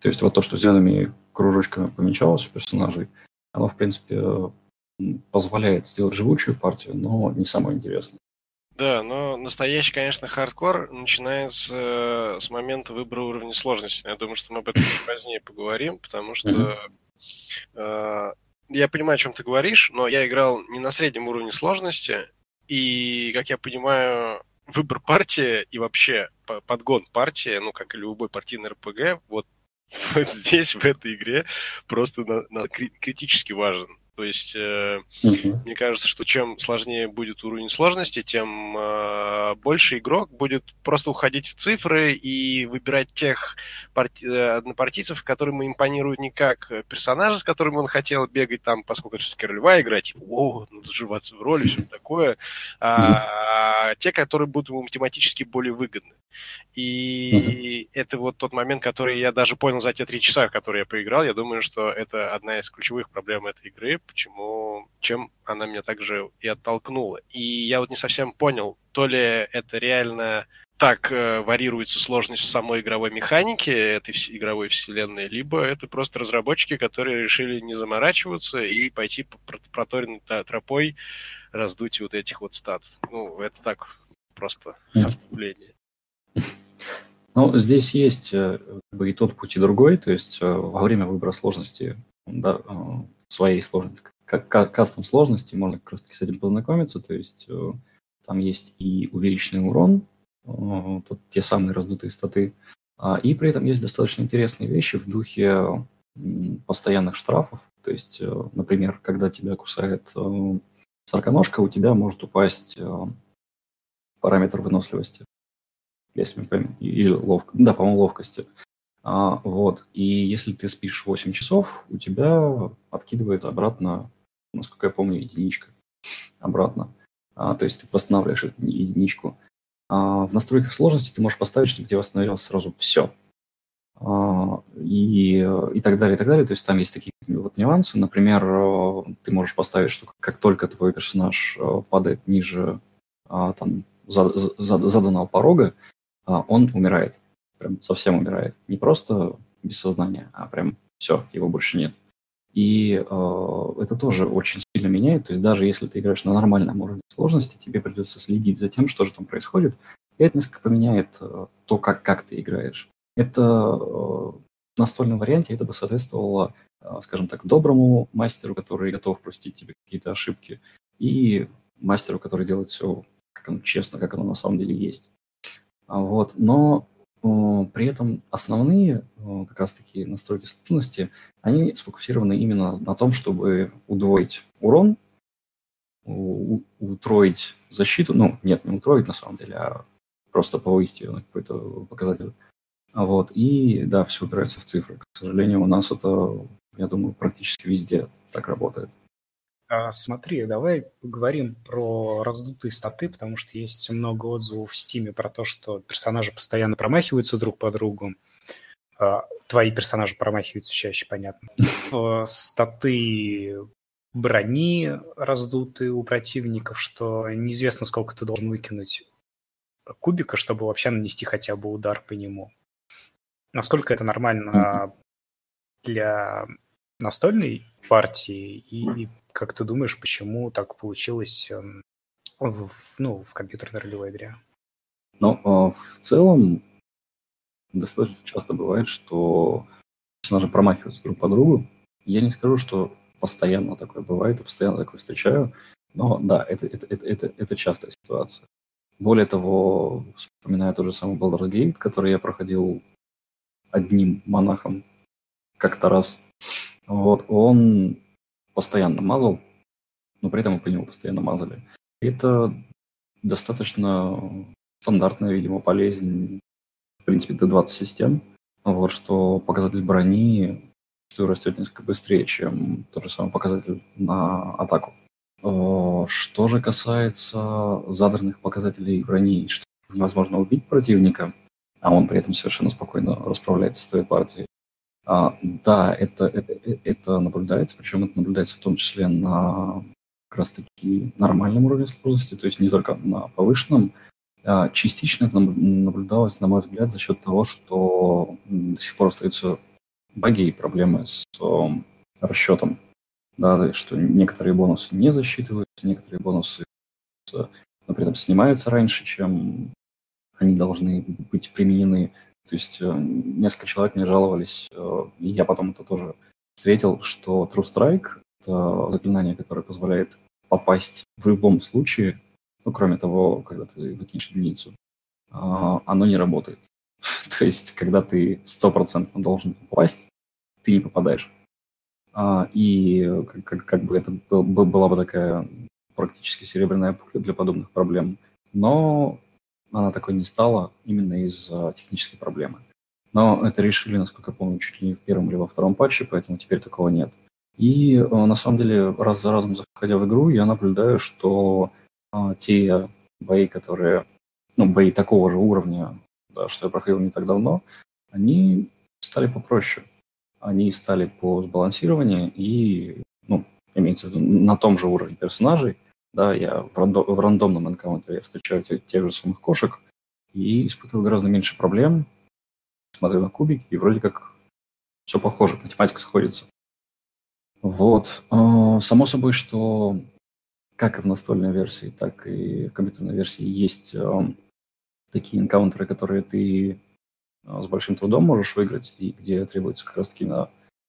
То есть вот то, что зелеными кружочками помечалось у персонажей, оно, в принципе, позволяет сделать живучую партию, но не самое интересное. Да, но настоящий, конечно, хардкор начинается э, с момента выбора уровня сложности. Я думаю, что мы об этом позднее поговорим, потому что э, я понимаю, о чем ты говоришь, но я играл не на среднем уровне сложности, и, как я понимаю, выбор партии и вообще подгон партии, ну, как и любой партийный РПГ, вот, [LAUGHS] вот здесь, в этой игре, просто на, на, критически важен. То есть э, uh-huh. мне кажется, что чем сложнее будет уровень сложности, тем э, больше игрок будет просто уходить в цифры и выбирать тех парти- э, однопартийцев, которым импонируют не как персонажи, с которыми он хотел бегать там, поскольку это все-таки ролевая игра, типа, о, надо сживаться в роли, все такое, а, а те, которые будут ему математически более выгодны. И uh-huh. это вот тот момент, который я даже понял за те три часа, которые я поиграл. Я думаю, что это одна из ключевых проблем этой игры, почему, чем она меня также и оттолкнула. И я вот не совсем понял, то ли это реально так э, варьируется сложность в самой игровой механике этой игровой вселенной, либо это просто разработчики, которые решили не заморачиваться и пойти по проторенной тропой раздуть вот этих вот стат. Ну, это так просто отступление. [LAUGHS] Ну, здесь есть э, и тот путь, и другой. То есть э, во время выбора сложности, да, э, своей сложности, кастом сложности, можно как раз таки с этим познакомиться. То есть там есть и увеличенный урон, тут те самые раздутые статы, а, и при этом есть достаточно интересные вещи в духе постоянных штрафов. То есть, например, когда тебя кусает сороконожка, у тебя может упасть параметр выносливости если мы поймем, или ловко, да, по-моему, ловкости. А, вот, и если ты спишь 8 часов, у тебя откидывается обратно, насколько я помню, единичка обратно. А, то есть ты восстанавливаешь эту единичку. А, в настройках сложности ты можешь поставить, чтобы тебе восстановилось сразу все. И, и так далее, и так далее. То есть там есть такие вот нюансы. Например, ты можешь поставить, что как только твой персонаж падает ниже там, заданного порога, он умирает. Прям совсем умирает. Не просто без сознания, а прям все, его больше нет. И э, это тоже очень сильно меняет. То есть даже если ты играешь на нормальном уровне сложности, тебе придется следить за тем, что же там происходит. И это несколько поменяет э, то, как, как ты играешь. Это э, в настольном варианте это бы соответствовало, э, скажем так, доброму мастеру, который готов простить тебе какие-то ошибки, и мастеру, который делает все как оно честно, как оно на самом деле есть. А вот. Но при этом основные как раз-таки настройки сложности, они сфокусированы именно на том, чтобы удвоить урон, утроить защиту, ну, нет, не утроить на самом деле, а просто повысить ее на какой-то показатель. Вот, и да, все упирается в цифры. К сожалению, у нас это, я думаю, практически везде так работает. А, смотри, давай поговорим про раздутые статы, потому что есть много отзывов в Стиме про то, что персонажи постоянно промахиваются друг по другу. А, твои персонажи промахиваются чаще, понятно. Статы брони раздутые у противников, что неизвестно, сколько ты должен выкинуть кубика, чтобы вообще нанести хотя бы удар по нему. Насколько это нормально для настольной партии и как ты думаешь, почему так получилось эм, в, ну, в компьютерной ролевой игре? Ну, а, в целом, достаточно часто бывает, что персонажи промахиваются друг по другу. Я не скажу, что постоянно такое бывает, я постоянно такое встречаю, но да, это, это, это, это, это частая ситуация. Более того, вспоминаю тот же самый Baldur's Gate, который я проходил одним монахом как-то раз. Вот, он постоянно мазал, но при этом мы по нему постоянно мазали. Это достаточно стандартная, видимо, болезнь, в принципе, D20 систем, вот, что показатель брони что растет несколько быстрее, чем тот же самый показатель на атаку. Что же касается задранных показателей брони, что невозможно убить противника, а он при этом совершенно спокойно расправляется с твоей партией, а, да, это, это, э, это наблюдается, причем это наблюдается в том числе на как раз-таки нормальном уровне сложности, то есть не только на повышенном. А частично это наблюдалось, на мой взгляд, за счет того, что до сих пор остаются баги и проблемы с расчетом. Да, что некоторые бонусы не засчитываются, некоторые бонусы но при этом снимаются раньше, чем они должны быть применены. То есть э, несколько человек мне жаловались, э, и я потом это тоже встретил, что True Strike — это заклинание, которое позволяет попасть в любом случае, ну, кроме того, когда ты выкинешь единицу, а, оно не работает. [LAUGHS] То есть, когда ты стопроцентно должен попасть, ты не попадаешь. А, и как, как бы это была бы такая практически серебряная пуля для подобных проблем. Но она такой не стала именно из-за технической проблемы. Но это решили, насколько я помню, чуть ли не в первом или во втором патче, поэтому теперь такого нет. И э, на самом деле, раз за разом заходя в игру, я наблюдаю, что а, те бои, которые, ну, бои такого же уровня, да, что я проходил не так давно, они стали попроще. Они стали по сбалансированию и, ну, имеется в виду, на том же уровне персонажей, да, я в, рандом, в рандомном энкаунтере встречаю тех, тех же самых кошек и испытываю гораздо меньше проблем. Смотрю на кубики, и вроде как все похоже, математика сходится. Вот. А, само собой, что как и в настольной версии, так и в компьютерной версии есть а, такие энкаунтеры, которые ты а, с большим трудом можешь выиграть, и где требуется как раз-таки на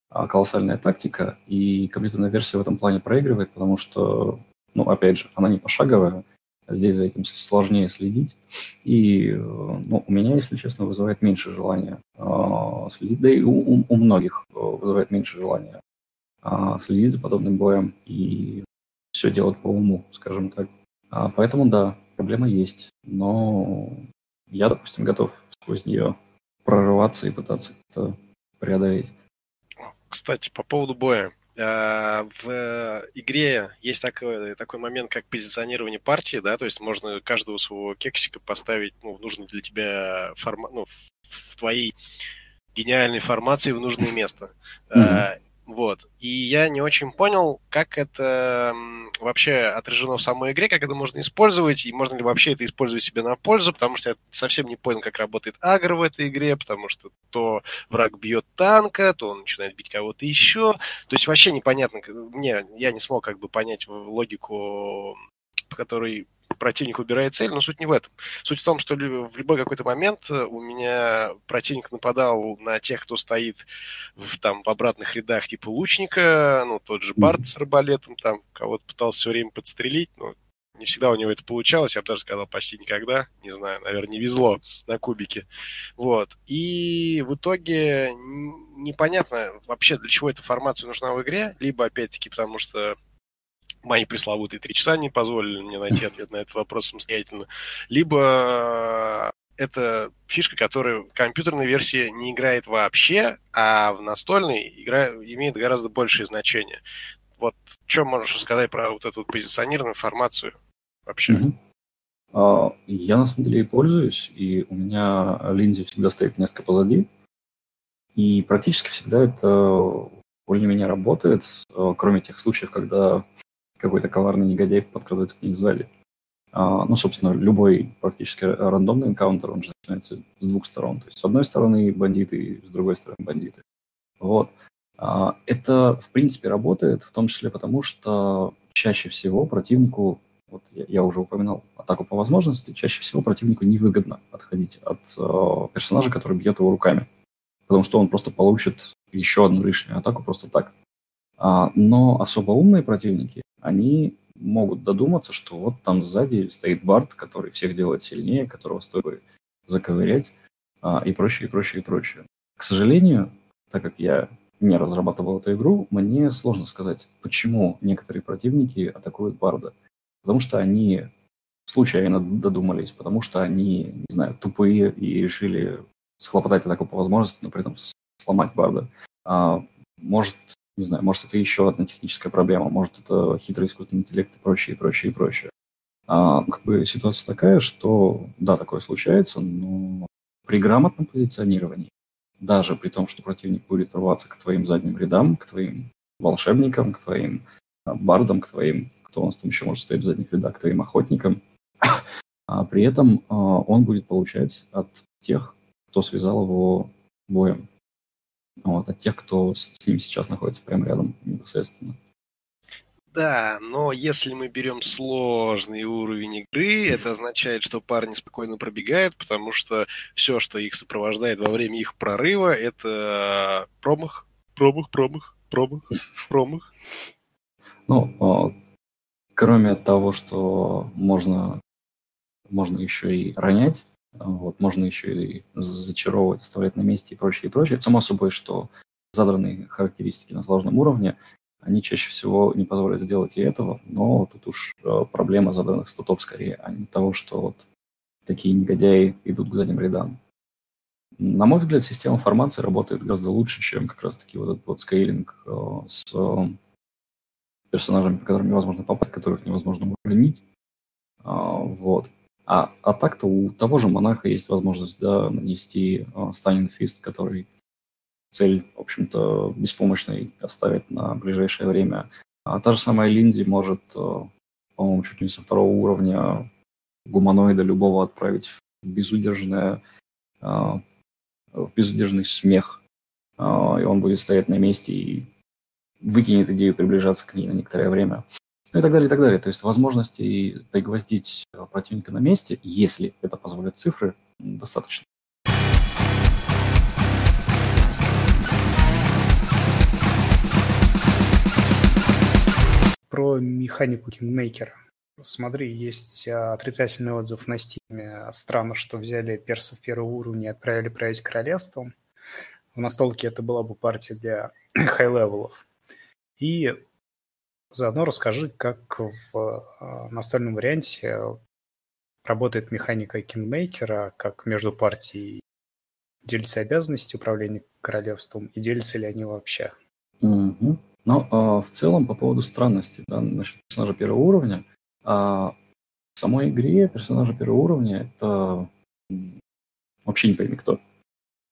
колоссальная тактика, и компьютерная версия в этом плане проигрывает, потому что ну, опять же, она не пошаговая, здесь за этим сложнее следить. И ну, у меня, если честно, вызывает меньше желания э, следить, да и у, у многих э, вызывает меньше желания э, следить за подобным боем и все делать по уму, скажем так. А, поэтому да, проблема есть, но я, допустим, готов сквозь нее прорываться и пытаться это преодолеть. Кстати, по поводу боя. А, в игре есть такой, такой момент, как позиционирование партии, да, то есть можно каждого своего кексика поставить ну, в нужный для тебя формат, ну, в твоей гениальной формации в нужное место. Mm-hmm. Вот. И я не очень понял, как это вообще отражено в самой игре, как это можно использовать, и можно ли вообще это использовать себе на пользу, потому что я совсем не понял, как работает агро в этой игре, потому что то враг бьет танка, то он начинает бить кого-то еще. То есть вообще непонятно, мне, я не смог как бы понять логику, по которой противник убирает цель, но суть не в этом. Суть в том, что в любой какой-то момент э, у меня противник нападал на тех, кто стоит в, там, в обратных рядах типа лучника, ну, тот же Барт с арбалетом, там, кого-то пытался все время подстрелить, но не всегда у него это получалось, я бы даже сказал, почти никогда, не знаю, наверное, не везло на кубике. Вот. И в итоге непонятно вообще, для чего эта формация нужна в игре, либо, опять-таки, потому что мои пресловутые три часа не позволили мне найти ответ на этот вопрос самостоятельно, либо это фишка, которая компьютерной версии не играет вообще, а в настольной игра имеет гораздо большее значение. Вот что можешь рассказать про вот эту позиционированную информацию вообще? Mm-hmm. Я на самом деле и пользуюсь, и у меня Линзи всегда стоит несколько позади, и практически всегда это более-менее работает, а, кроме тех случаев, когда какой-то коварный негодяй подкрадывается к ней сзади. А, ну, собственно, любой практически рандомный энкаунтер, он же начинается с двух сторон. То есть с одной стороны бандиты и с другой стороны бандиты. Вот. А, это, в принципе, работает, в том числе потому, что чаще всего противнику, вот я, я уже упоминал атаку по возможности, чаще всего противнику невыгодно отходить от э, персонажа, который бьет его руками. Потому что он просто получит еще одну лишнюю атаку просто так. А, но особо умные противники, они могут додуматься, что вот там сзади стоит Барт, который всех делает сильнее, которого стоит заковырять а, и прочее, и прочее, и прочее. К сожалению, так как я не разрабатывал эту игру, мне сложно сказать, почему некоторые противники атакуют Барда. Потому что они случайно додумались, потому что они, не знаю, тупые и решили схлопотать атаку по возможности, но при этом сломать Барда. А, может, не знаю, может, это еще одна техническая проблема, может, это хитрый искусственный интеллект и прочее, и прочее, и прочее. А, как бы ситуация такая, что да, такое случается, но при грамотном позиционировании, даже при том, что противник будет рваться к твоим задним рядам, к твоим волшебникам, к твоим а, бардам, к твоим, кто у нас там еще может стоять в задних рядах, к твоим охотникам, [COUGHS] а при этом а, он будет получать от тех, кто связал его боем вот, от тех, кто с ним сейчас находится прямо рядом непосредственно. Да, но если мы берем сложный уровень игры, это означает, что парни спокойно пробегают, потому что все, что их сопровождает во время их прорыва, это промах, промах, промах, промах, промах. Ну, а, кроме того, что можно, можно еще и ронять, вот, можно еще и зачаровывать, оставлять на месте и прочее, и прочее. Само собой, что задранные характеристики на сложном уровне, они чаще всего не позволяют сделать и этого, но тут уж э, проблема заданных статов скорее, а не того, что вот такие негодяи идут к задним рядам. На мой взгляд, система формации работает гораздо лучше, чем как раз-таки вот этот вот скейлинг э, с э, персонажами, по которым невозможно попасть, которых невозможно укрынить. А, вот. А, а так-то у того же монаха есть возможность да, нанести uh, Stunning Fist, который цель, в общем-то, беспомощной оставит на ближайшее время. А та же самая Линди может, uh, по-моему, чуть не со второго уровня гуманоида любого отправить в безудержное, uh, в безудержный смех, и он будет стоять на месте и выкинет идею приближаться к ней на некоторое время. Ну и так далее, и так далее. То есть возможности пригвоздить э, противника на месте, если это позволят цифры, достаточно. Про механику Kingmaker. Смотри, есть а, отрицательный отзыв на Steam. Странно, что взяли персов первого уровня и отправили править королевством. В настолке это была бы партия для [CLEARS THROAT] high-level ов. И Заодно расскажи, как в а, настольном варианте работает механика Kingmaker а, как между партией делятся обязанности управления королевством и делятся ли они вообще? Угу. Ну, а, в целом, по поводу странности, да, насчет персонажа первого уровня, а, в самой игре персонажа первого уровня это вообще не пойми кто.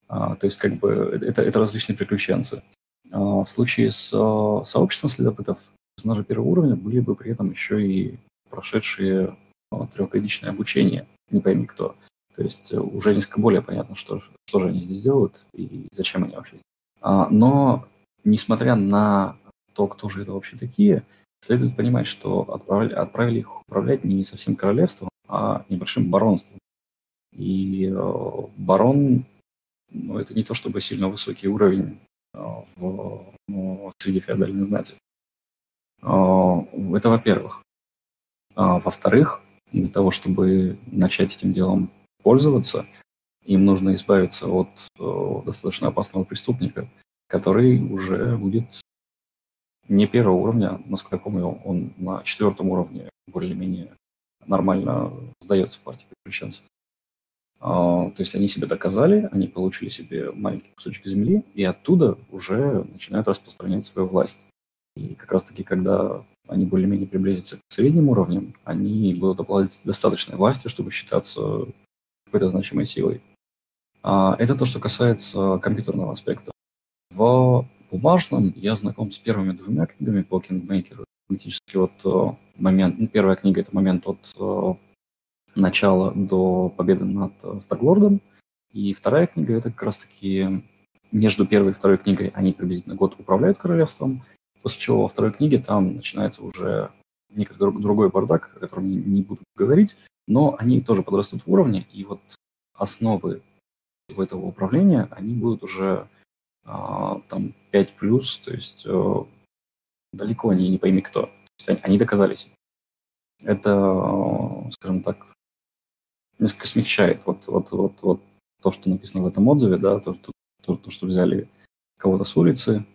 То есть, как бы, это, это различные приключенцы. В случае с сообществом следопытов персонажи первого уровня были бы при этом еще и прошедшие трехгодичное обучение, не пойми кто. То есть э, уже несколько более понятно, что, что же они здесь делают и зачем они вообще здесь. А, но, несмотря на то, кто же это вообще такие, следует понимать, что отправили, отправили их управлять не совсем королевством, а небольшим баронством. И э, барон, ну, это не то чтобы сильно высокий уровень э, в, ну, среди феодальной знати. Э, это во-первых. А, во-вторых, для того, чтобы начать этим делом пользоваться, им нужно избавиться от э, достаточно опасного преступника, который уже будет не первого уровня, насколько я помню, он на четвертом уровне более-менее нормально сдается партии приключенцев. А, то есть они себе доказали, они получили себе маленький кусочек земли, и оттуда уже начинают распространять свою власть. И как раз-таки, когда они более-менее приблизятся к средним уровням, они будут обладать достаточной властью, чтобы считаться какой-то значимой силой. А, это то, что касается компьютерного аспекта. В бумажном я знаком с первыми двумя книгами по Kingmaker. Фактически вот э, момент, ну, первая книга это момент от э, начала до победы над э, Старглордом. И вторая книга это как раз-таки между первой и второй книгой они приблизительно год управляют королевством, после чего во второй книге там начинается уже некий другой бардак, о котором не буду говорить, но они тоже подрастут в уровне, и вот основы этого управления, они будут уже а, там 5 плюс, то есть а, далеко они не пойми кто. То есть они, они доказались. Это, скажем так, несколько смягчает вот, вот, вот, вот то, что написано в этом отзыве, да, то, то, то, то что взяли кого-то с улицы,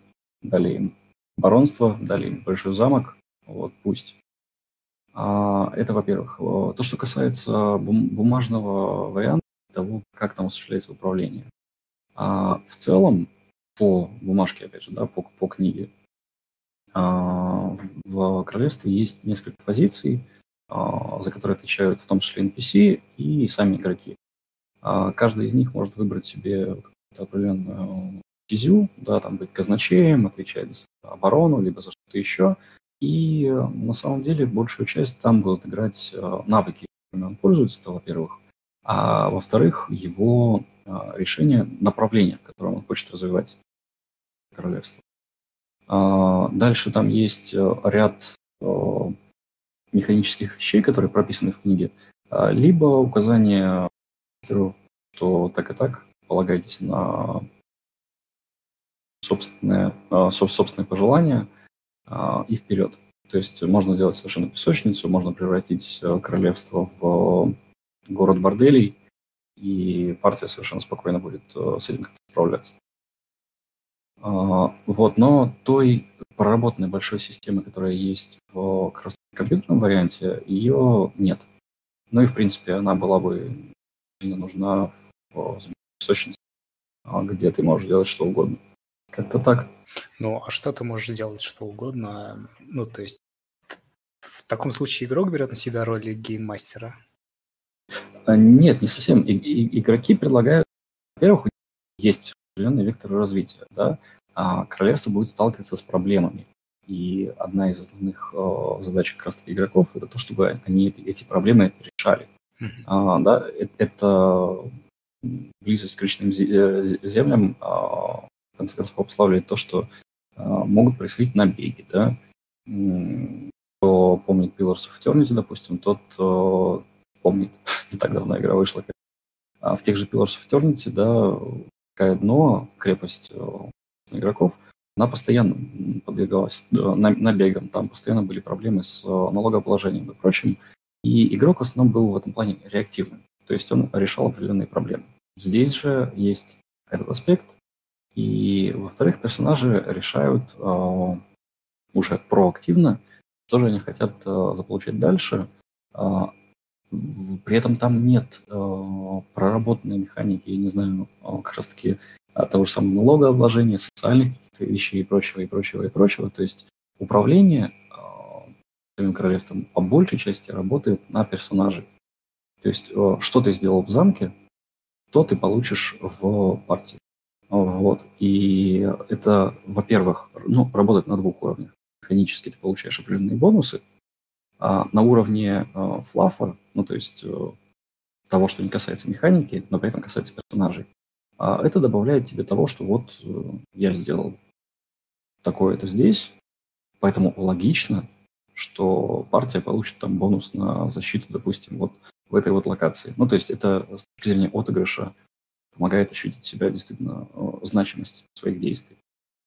дали им баронство, дали им большой замок, вот пусть. А, это, во-первых. То, что касается бумажного варианта, того, как там осуществляется управление. А в целом, по бумажке, опять же, да, по, по книге, а, в королевстве есть несколько позиций, а, за которые отвечают в том числе NPC и сами игроки. Каждый из них может выбрать себе определенную стезю, да, там быть казначеем, отвечать за оборону, либо за что-то еще – и э, на самом деле большую часть там будут играть э, навыки, которыми он пользуется, это во-первых. А во-вторых, его э, решение направления, в котором он хочет развивать королевство. А, дальше там есть ряд механических вещей, которые прописаны в книге, а, либо указание, что так и так, полагайтесь на собственное, собственные пожелания – а, и вперед. То есть можно сделать совершенно песочницу, можно превратить э, королевство в город борделей, и партия совершенно спокойно будет э, с этим справляться. А, вот, но той проработанной большой системы, которая есть в компьютерном варианте, ее нет. Ну и, в принципе, она была бы сильно нужна в песочнице, а, где ты можешь делать что угодно. Как-то так. Ну, а что ты можешь делать что угодно? Ну, то есть в таком случае игрок берет на себя роль гейммастера? А, нет, не совсем. И, и, игроки предлагают, во-первых, есть определенный вектор развития, да, а королевство будет сталкиваться с проблемами. И одна из основных э, задач как раз игроков это то, чтобы они эти, эти проблемы решали. Uh-huh. А, да, это, это близость к личным э, землям, а, в конце концов, обуславливает то, что э, могут происходить набеги, да. Кто помнит Pillars of Eternity, допустим, тот помнит, [LAUGHS] не так давно игра вышла. А в тех же Pillars of Eternity, да, такая дно, крепость э, игроков, она постоянно подвергалась набегам, там постоянно были проблемы с э, налогообложением и прочим, и игрок в основном был в этом плане реактивным, то есть он решал определенные проблемы. Здесь же есть этот аспект, и, во-вторых, персонажи решают э, уже проактивно, что же они хотят э, заполучить дальше. Э, при этом там нет проработанной механики, я не знаю, как раз-таки того же самого налогообложения, социальных каких-то вещей и прочего, и прочего, и прочего. То есть управление своим королевством по большей части работает на персонажей. То есть что ты сделал в замке, то ты получишь в партии. Вот. И это, во-первых, ну, работает на двух уровнях. механически ты получаешь определенные бонусы, а на уровне э, флафа, ну то есть э, того, что не касается механики, но при этом касается персонажей, а это добавляет тебе того, что вот э, я сделал такое-то здесь, поэтому логично, что партия получит там бонус на защиту, допустим, вот в этой вот локации. Ну, то есть это с точки зрения отыгрыша помогает ощутить себя действительно э, значимость своих действий.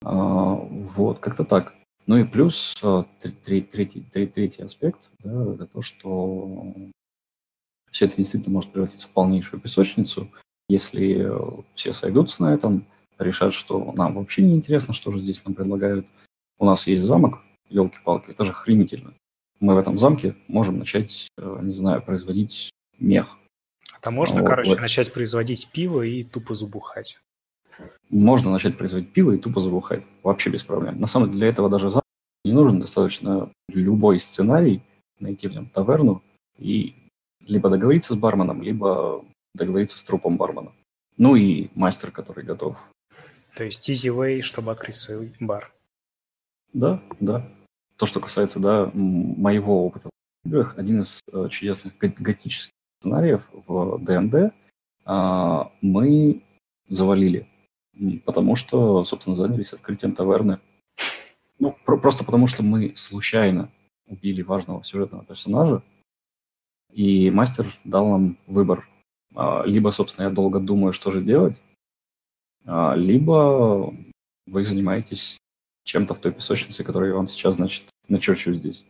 А, вот, как-то так. Ну и плюс э, третий, третий, третий аспект, да, это то, что все это действительно может превратиться в полнейшую песочницу, если все сойдутся на этом, решат, что нам вообще не интересно, что же здесь нам предлагают. У нас есть замок, елки-палки, это же охренительно. Мы в этом замке можем начать, э, не знаю, производить мех. А там можно, вот, короче, вот. начать производить пиво и тупо забухать. Можно начать производить пиво и тупо забухать. Вообще без проблем. На самом деле для этого даже не нужен. Достаточно любой сценарий, найти в нем таверну и либо договориться с барменом, либо договориться с трупом бармена. Ну и мастер, который готов. То есть easy way, чтобы открыть свой бар. Да, да. То, что касается да, моего опыта в играх, один из э, чудесных готических сценариев в ДНД э, мы завалили, потому что, собственно, занялись открытием таверны. Ну, про- просто потому что мы случайно убили важного сюжетного персонажа, и мастер дал нам выбор. Э, либо, собственно, я долго думаю, что же делать, э, либо вы занимаетесь чем-то в той песочнице, которую я вам сейчас, значит, начерчу здесь.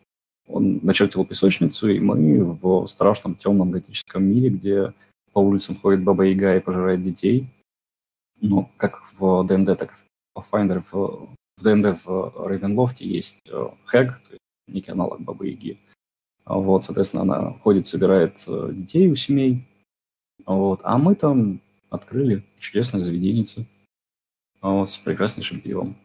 Он начертил песочницу, и мы в страшном темном готическом мире, где по улицам ходит Баба Яга и пожирает детей. Ну, как в ДНД, так и в Pathfinder. В, в ДНД в Рейвенлофте есть э, Хэг, то есть некий аналог Бабы Яги. Вот, соответственно, она ходит, собирает э, детей у семей. Вот. А мы там открыли чудесное заведение вот, с прекраснейшим пивом.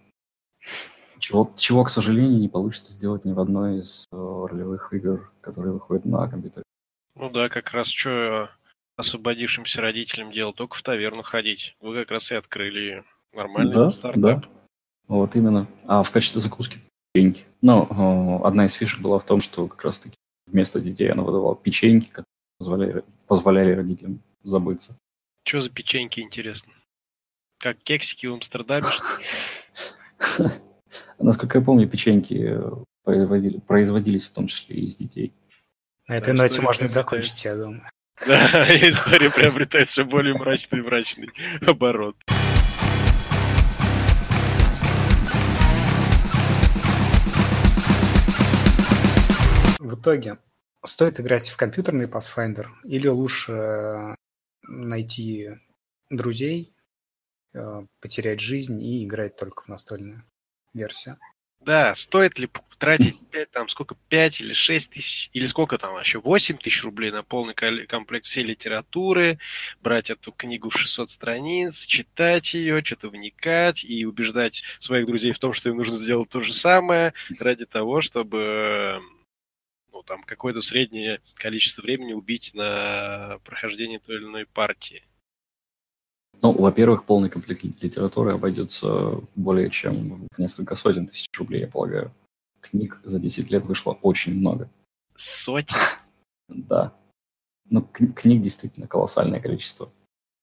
Чего, чего, к сожалению, не получится сделать ни в одной из э, ролевых игр, которые выходят на компьютере. Ну да, как раз что освободившимся родителям делать, только в таверну ходить. Вы как раз и открыли нормальный да, стартап. Да. Вот именно. А в качестве закуски печеньки. Ну, э, одна из фишек была в том, что как раз-таки вместо детей она выдавала печеньки, которые позволяли, позволяли родителям забыться. Что за печеньки, интересно? Как кексики в Амстердаме, [LAUGHS] Насколько я помню, печеньки э, производили, производились в том числе и из детей. На этой ноте можно закончить, я думаю. Да, [LAUGHS] история приобретает все более мрачный и мрачный оборот. В итоге, стоит играть в компьютерный Pathfinder или лучше э, найти друзей, э, потерять жизнь и играть только в настольную? Версия. Да, стоит ли тратить 5, там, сколько, 5 или 6 тысяч, или сколько там еще, 8 тысяч рублей на полный комплект всей литературы, брать эту книгу в 600 страниц, читать ее, что-то вникать и убеждать своих друзей в том, что им нужно сделать то же самое ради того, чтобы ну, там, какое-то среднее количество времени убить на прохождение той или иной партии. Ну, во-первых, полный комплект литературы обойдется более чем в несколько сотен тысяч рублей, я полагаю. Книг за 10 лет вышло очень много. Сотен? [LAUGHS] Да. Ну, книг действительно колоссальное количество.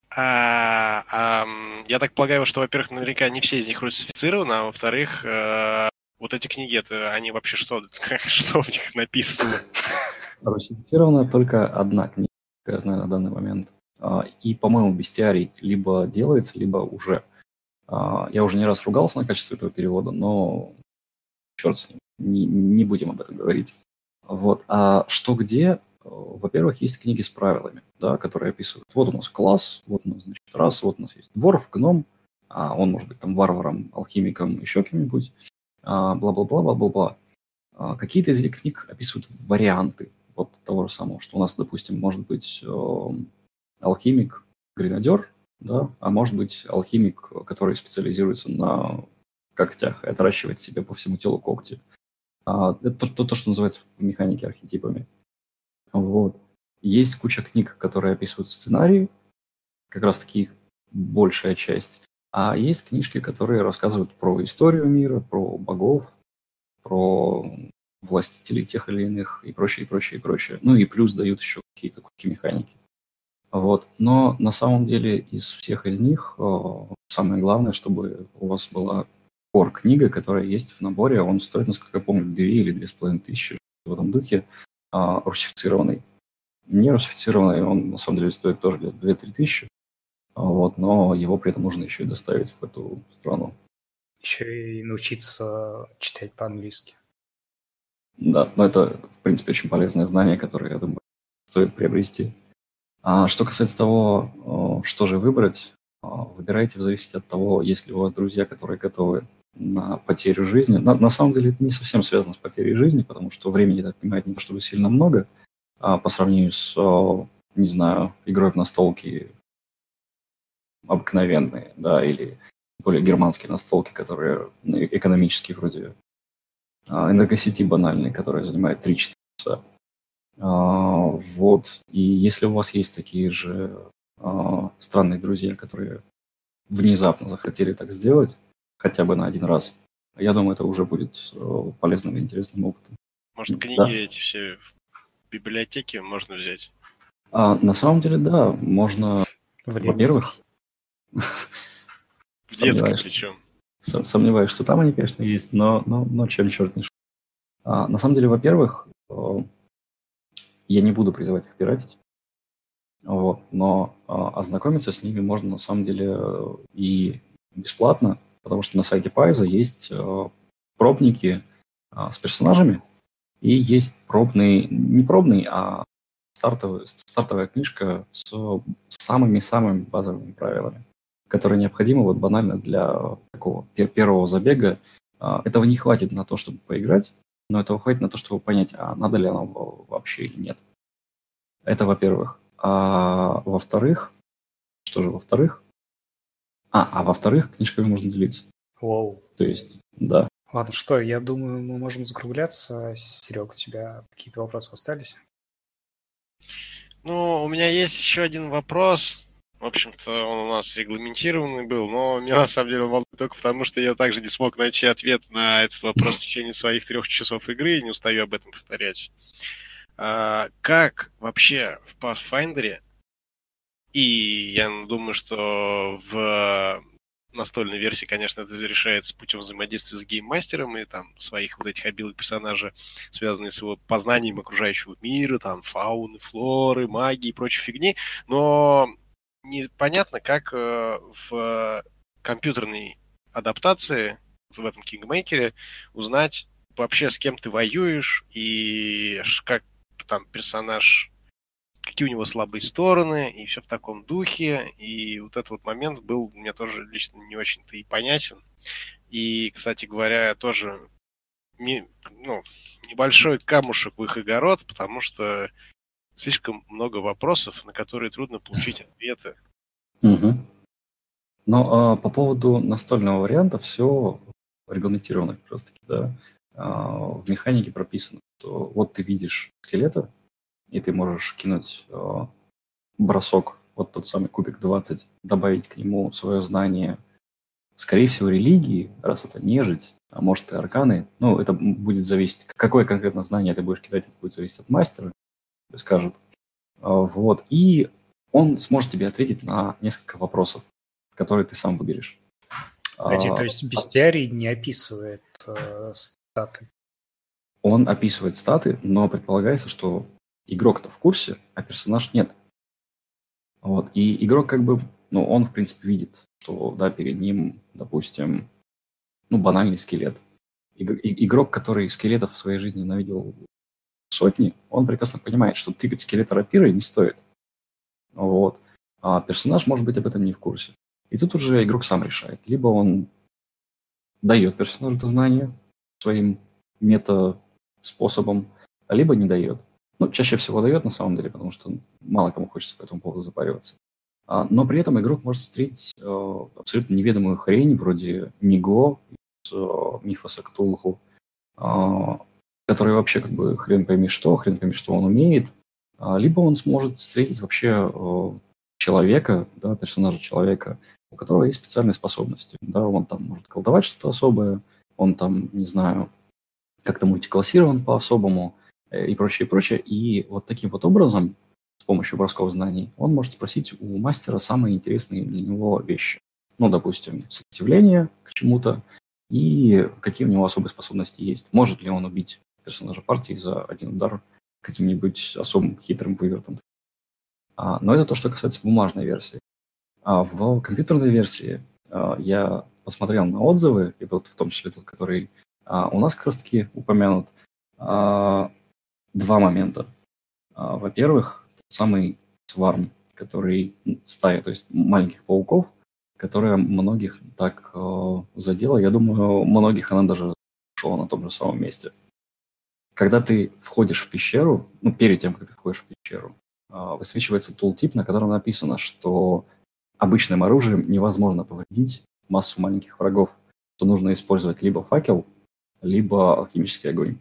А, а, я так полагаю, что, во-первых, наверняка не все из них русифицированы, а во-вторых, э, вот эти книги, это они вообще что, [LAUGHS] что в них написано? Русифицирована только одна книга, я знаю на данный момент. А, и, по-моему, бестиарий либо делается, либо уже. А, я уже не раз ругался на качество этого перевода, но черт с ним, не, не будем об этом говорить. Вот. А что где? Во-первых, есть книги с правилами, да, которые описывают. Вот у нас класс, вот у нас, значит, раз, вот у нас есть дворф, гном, а он может быть там варваром, алхимиком, еще кем-нибудь, а, бла-бла-бла, бла-бла-бла. А, какие-то из этих книг описывают варианты вот того же самого, что у нас, допустим, может быть эм, алхимик, гренадер, да, а может быть алхимик, который специализируется на когтях и отращивает себе по всему телу когти. А, это то, то, что называется в механике архетипами. Вот. Есть куча книг, которые описывают сценарии, как раз таки их большая часть. А есть книжки, которые рассказывают про историю мира, про богов, про властителей тех или иных и прочее, и прочее, и прочее. Ну и плюс дают еще какие-то куски механики. Вот. Но на самом деле из всех из них самое главное, чтобы у вас была core книга, которая есть в наборе. Он стоит, насколько я помню, 2 или 2,5 тысячи в этом духе, а, русифицированный. Не русифицированный, он на самом деле стоит тоже где-то 2-3 тысячи. Вот, но его при этом нужно еще и доставить в эту страну. Еще и научиться читать по-английски. Да, но это, в принципе, очень полезное знание, которое, я думаю, стоит приобрести. А что касается того, что же выбрать, а, выбирайте в зависимости от того, есть ли у вас друзья, которые готовы на потерю жизни. На, на самом деле это не совсем связано с потерей жизни, потому что времени это отнимает не то чтобы сильно много, а по сравнению с, не знаю, игрой в настолки обыкновенные, да, или более германские настолки, которые ну, экономически вроде а, энергосети банальные, которые занимают 3-4 часа. А, вот. И если у вас есть такие же а, странные друзья, которые внезапно захотели так сделать, хотя бы на один раз, я думаю, это уже будет э, полезным и интересным опытом. Может, книги да? эти все в библиотеке можно взять? А, на самом деле, да, можно, во-первых... [LAUGHS] [LAUGHS] В детском причем. Сомневаюсь, что там они, конечно, есть, но, но, но чем черт не а, На самом деле, во-первых, э, я не буду призывать их пиратить, вот, но а, ознакомиться с ними можно на самом деле и бесплатно, потому что на сайте Пайза есть а, пробники а, с персонажами, и есть пробный, не пробный, а стартовый, стартовая книжка с самыми-самыми базовыми правилами, которые необходимы вот банально для такого первого забега. Этого не хватит на то, чтобы поиграть, но этого хватит на то, чтобы понять, а надо ли оно вообще или нет. Это во-первых. А во-вторых, что же во-вторых? А, а во-вторых, книжками можно делиться. Вау. То есть, да. Ладно, что, я думаю, мы можем закругляться. Серег, у тебя какие-то вопросы остались? Ну, у меня есть еще один вопрос. В общем-то, он у нас регламентированный был, но меня на самом деле волнует только потому, что я также не смог найти ответ на этот вопрос в течение своих трех часов игры и не устаю об этом повторять. А, как вообще в Pathfinder, и я думаю, что в настольной версии, конечно, это решается путем взаимодействия с гейм-мастером и там своих вот этих обилок персонажа, связанные с его познанием окружающего мира, там фауны, флоры, магии и прочей фигни, но непонятно, как э, в компьютерной адаптации в этом Kingmaker е узнать вообще, с кем ты воюешь и как там персонаж, какие у него слабые стороны, и все в таком духе. И вот этот вот момент был мне тоже лично не очень-то и понятен. И, кстати говоря, тоже ну, небольшой камушек в их огород, потому что слишком много вопросов, на которые трудно получить [LAUGHS] ответы. Угу. Но а, по поводу настольного варианта все регламентировано как раз таки, да. А, в механике прописано, что вот ты видишь скелета, и ты можешь кинуть а, бросок, вот тот самый кубик 20, добавить к нему свое знание, скорее всего, религии, раз это нежить, а может и арканы. Ну, это будет зависеть, какое конкретно знание ты будешь кидать, это будет зависеть от мастера, скажет. Вот. И он сможет тебе ответить на несколько вопросов, которые ты сам выберешь. Погоди, то есть бестиарий не описывает э, статы. Он описывает статы, но предполагается, что игрок-то в курсе, а персонаж нет. Вот. И игрок как бы, ну, он, в принципе, видит, что, да, перед ним, допустим, ну, банальный скелет. Игрок, который скелетов в своей жизни навидел сотни, он прекрасно понимает, что тыкать скелета рапирой не стоит. Вот. А персонаж, может быть, об этом не в курсе. И тут уже игрок сам решает. Либо он дает персонажу это знание, своим мета-способом, либо не дает. Ну, чаще всего дает, на самом деле, потому что мало кому хочется по этому поводу запариваться. А, но при этом игрок может встретить э, абсолютно неведомую хрень, вроде Ниго из э, мифа Сактулху, э, который вообще как бы хрен пойми что, хрен пойми что он умеет, а, либо он сможет встретить вообще э, человека, да, персонажа человека, у которого есть специальные способности. Да, он там может колдовать что-то особое, он там, не знаю, как-то мультиклассирован по-особому э, и прочее, и прочее. И вот таким вот образом, с помощью бросков знаний, он может спросить у мастера самые интересные для него вещи. Ну, допустим, сопротивление к чему-то и какие у него особые способности есть. Может ли он убить персонажа партии за один удар каким-нибудь особым хитрым вывертом. А, но это то, что касается бумажной версии. А в компьютерной версии а, я посмотрел на отзывы, и вот в том числе тот, который а, у нас как раз таки упомянут, а, два момента. А, во-первых, самый сварм, который стая, то есть маленьких пауков, которая многих так э, задела. Я думаю, многих она даже шла на том же самом месте. Когда ты входишь в пещеру, ну, перед тем, как ты входишь в пещеру, э, высвечивается тултип, на котором написано, что обычным оружием невозможно повредить массу маленьких врагов, что нужно использовать либо факел, либо алхимический огонь.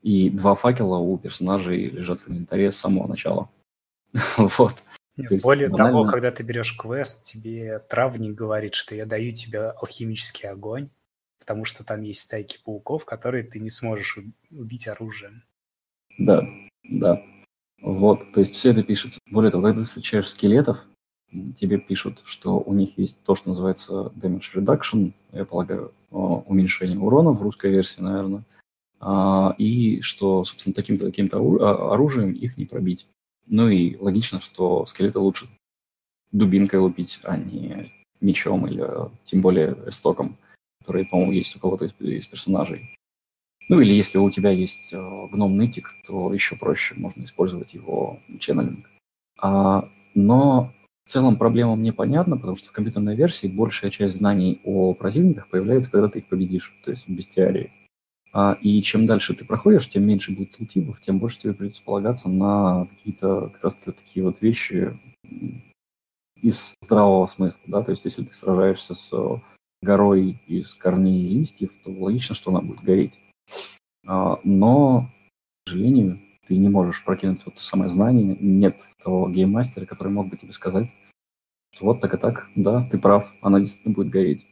И два факела у персонажей лежат в инвентаре с самого начала. [LAUGHS] вот. Нет, более банально... того, когда ты берешь квест, тебе травник говорит, что я даю тебе алхимический огонь, потому что там есть стайки пауков, которые ты не сможешь убить оружием. Да, да. Вот, то есть все это пишется. Более того, когда ты встречаешь скелетов, тебе пишут, что у них есть то, что называется damage reduction, я полагаю, уменьшение урона в русской версии, наверное, а, и что, собственно, таким-то таким-то а, оружием их не пробить. Ну и логично, что скелеты лучше дубинкой лупить, а не мечом или тем более эстоком, который, по-моему, есть у кого-то из, из персонажей. Ну или если у тебя есть э, гном нытик, то еще проще, можно использовать его ченнелинг. А, но в целом проблема мне понятна, потому что в компьютерной версии большая часть знаний о противниках появляется, когда ты их победишь, то есть в бестиарии. А, и чем дальше ты проходишь, тем меньше будет тултипов, тем больше тебе придется полагаться на какие-то как раз вот такие вот вещи из здравого смысла, да, то есть если ты сражаешься с горой из корней и листьев, то логично, что она будет гореть. А, но, к сожалению, ты не можешь прокинуть вот то самое знание, нет того гейммастера, который мог бы тебе сказать, что вот так и так, да, ты прав, она действительно будет гореть.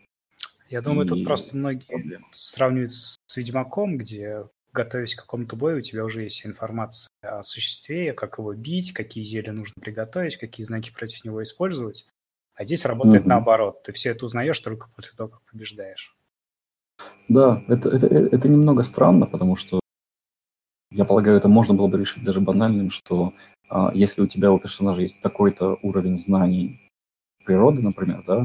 Я думаю, и тут просто многие проблема. сравнивают с Ведьмаком, где, готовясь к какому-то бою, у тебя уже есть информация о существе, как его бить, какие зелья нужно приготовить, какие знаки против него использовать. А здесь работает mm-hmm. наоборот. Ты все это узнаешь только после того, как побеждаешь. Да, это, это, это немного странно, потому что я полагаю, это можно было бы решить даже банальным, что а, если у тебя у персонажа есть такой-то уровень знаний природы, например, да,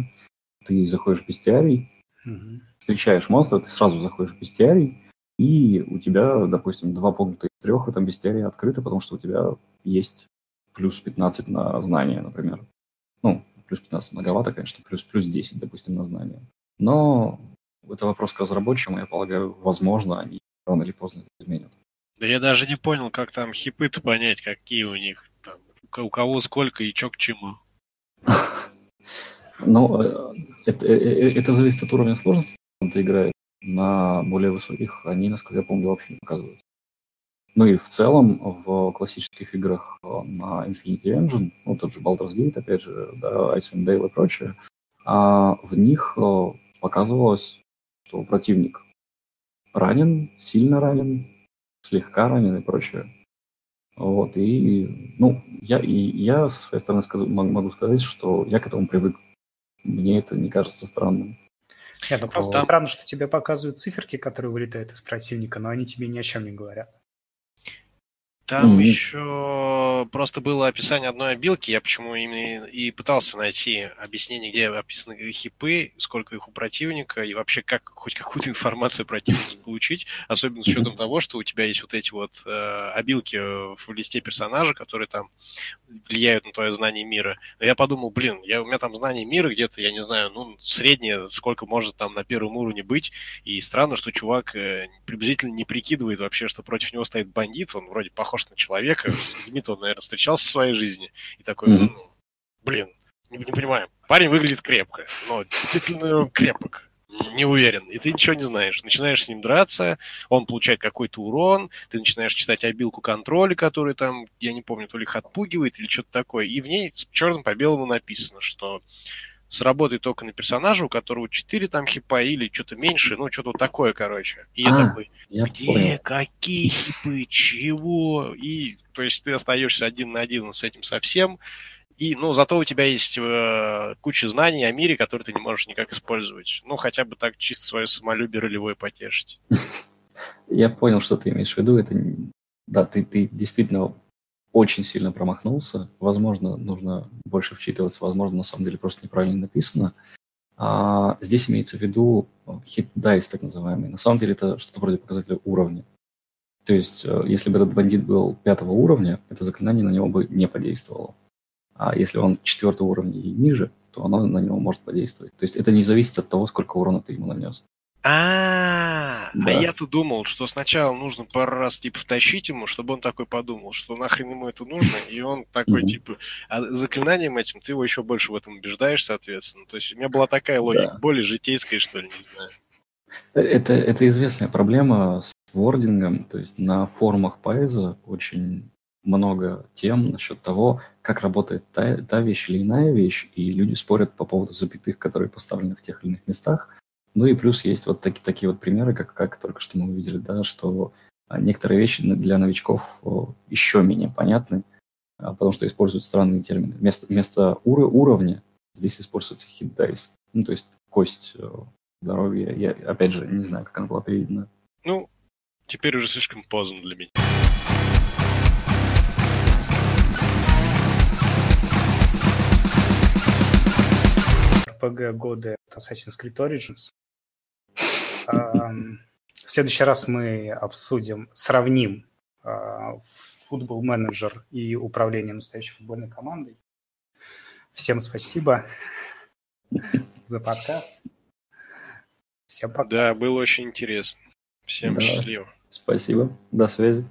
ты заходишь в бестиарий, угу. встречаешь монстра, ты сразу заходишь в бестиарий, и у тебя, допустим, два пункта из трех в этом бестиарии открыты, потому что у тебя есть плюс 15 на знания, например. Ну, плюс 15 многовато, конечно, плюс плюс 10, допустим, на знания. Но это вопрос к разработчикам, я полагаю, возможно, они рано или поздно изменят. Да я даже не понял, как там хипы-то понять, какие у них там, у кого сколько и чё к чему. [LAUGHS] Ну, э, это, э, э, это зависит от уровня сложности, ты играешь. На более высоких они, насколько я помню, вообще не показываются. Ну и в целом в классических играх на Infinity Engine, ну тот же Baldur's Gate, опять же, да, Icewind Dale и прочее, а в них показывалось, что противник ранен, сильно ранен, слегка ранен и прочее. Вот, и, ну, я, и я со своей стороны скажу, могу сказать, что я к этому привык мне это не кажется странным. Нет, ну просто вот. странно, что тебе показывают циферки, которые вылетают из противника, но они тебе ни о чем не говорят. Там mm-hmm. еще просто было описание одной обилки. Я почему именно и пытался найти объяснение, где описаны хипы, сколько их у противника, и вообще как хоть какую-то информацию про противника [LAUGHS] получить, особенно с учетом того, что у тебя есть вот эти вот э, обилки в листе персонажа, которые там влияют на твое знание мира. Но я подумал, блин, я, у меня там знание мира где-то, я не знаю, ну, среднее, сколько может там на первом уровне быть, и странно, что чувак э, приблизительно не прикидывает вообще, что против него стоит бандит, он вроде похож похож на человека. С людьми он, наверное, встречался в своей жизни. И такой, mm-hmm. ну, блин, не, не понимаю. Парень выглядит крепко, но действительно крепок. Не уверен. И ты ничего не знаешь. Начинаешь с ним драться, он получает какой-то урон, ты начинаешь читать обилку контроля, который там, я не помню, то ли их отпугивает или что-то такое. И в ней черным по белому написано, что сработает только на персонажа, у которого 4 там хипа или что-то меньше, ну, что-то такое, короче. И А, я такой, Я где, понял. какие хипы, чего? И, то есть, ты остаешься один на один с этим совсем. И, ну, зато у тебя есть э, куча знаний о мире, которые ты не можешь никак использовать. Ну, хотя бы так чисто свое самолюбие ролевое потешить. [LAUGHS] Я понял, что ты имеешь в виду. Это, да, ты, ты действительно очень сильно промахнулся. Возможно, нужно больше вчитываться, возможно, на самом деле просто неправильно написано. А здесь имеется в виду хит дайс, так называемый. На самом деле это что-то вроде показателя уровня. То есть, э, если бы этот бандит был пятого уровня, это заклинание на него бы не подействовало. А если он четвертого уровня и ниже, то оно на него может подействовать. То есть это не зависит от того, сколько урона ты ему нанес. А, а Да. я-то думал, что сначала нужно пару раз типа втащить ему, чтобы он такой подумал, что нахрен ему это нужно, и он такой типа, а заклинанием этим ты его еще больше в этом убеждаешь, соответственно. То есть у меня была такая логика, Да. более житейская, что ли, не знаю. Это, это известная проблема с вордингом, то есть на форумах Пайза очень много тем насчет того, как работает та, та вещь или иная вещь, и люди спорят по поводу запятых, которые поставлены в тех или иных местах. Ну и плюс есть вот таки, такие вот примеры, как, как только что мы увидели, да, что а, некоторые вещи для новичков еще менее понятны, а, потому что используют странные термины. Вместо, вместо уро- уровня здесь используется hit dice, ну то есть кость здоровья. Я, опять же, не знаю, как она была переведена. Ну, теперь уже слишком поздно для меня. RPG года это Assassin's Creed Origins. В следующий раз мы обсудим, сравним а, футбол менеджер и управление настоящей футбольной командой. Всем спасибо за подкаст. Всем пока. Да, было очень интересно. Всем Да. счастливо. Спасибо. До связи.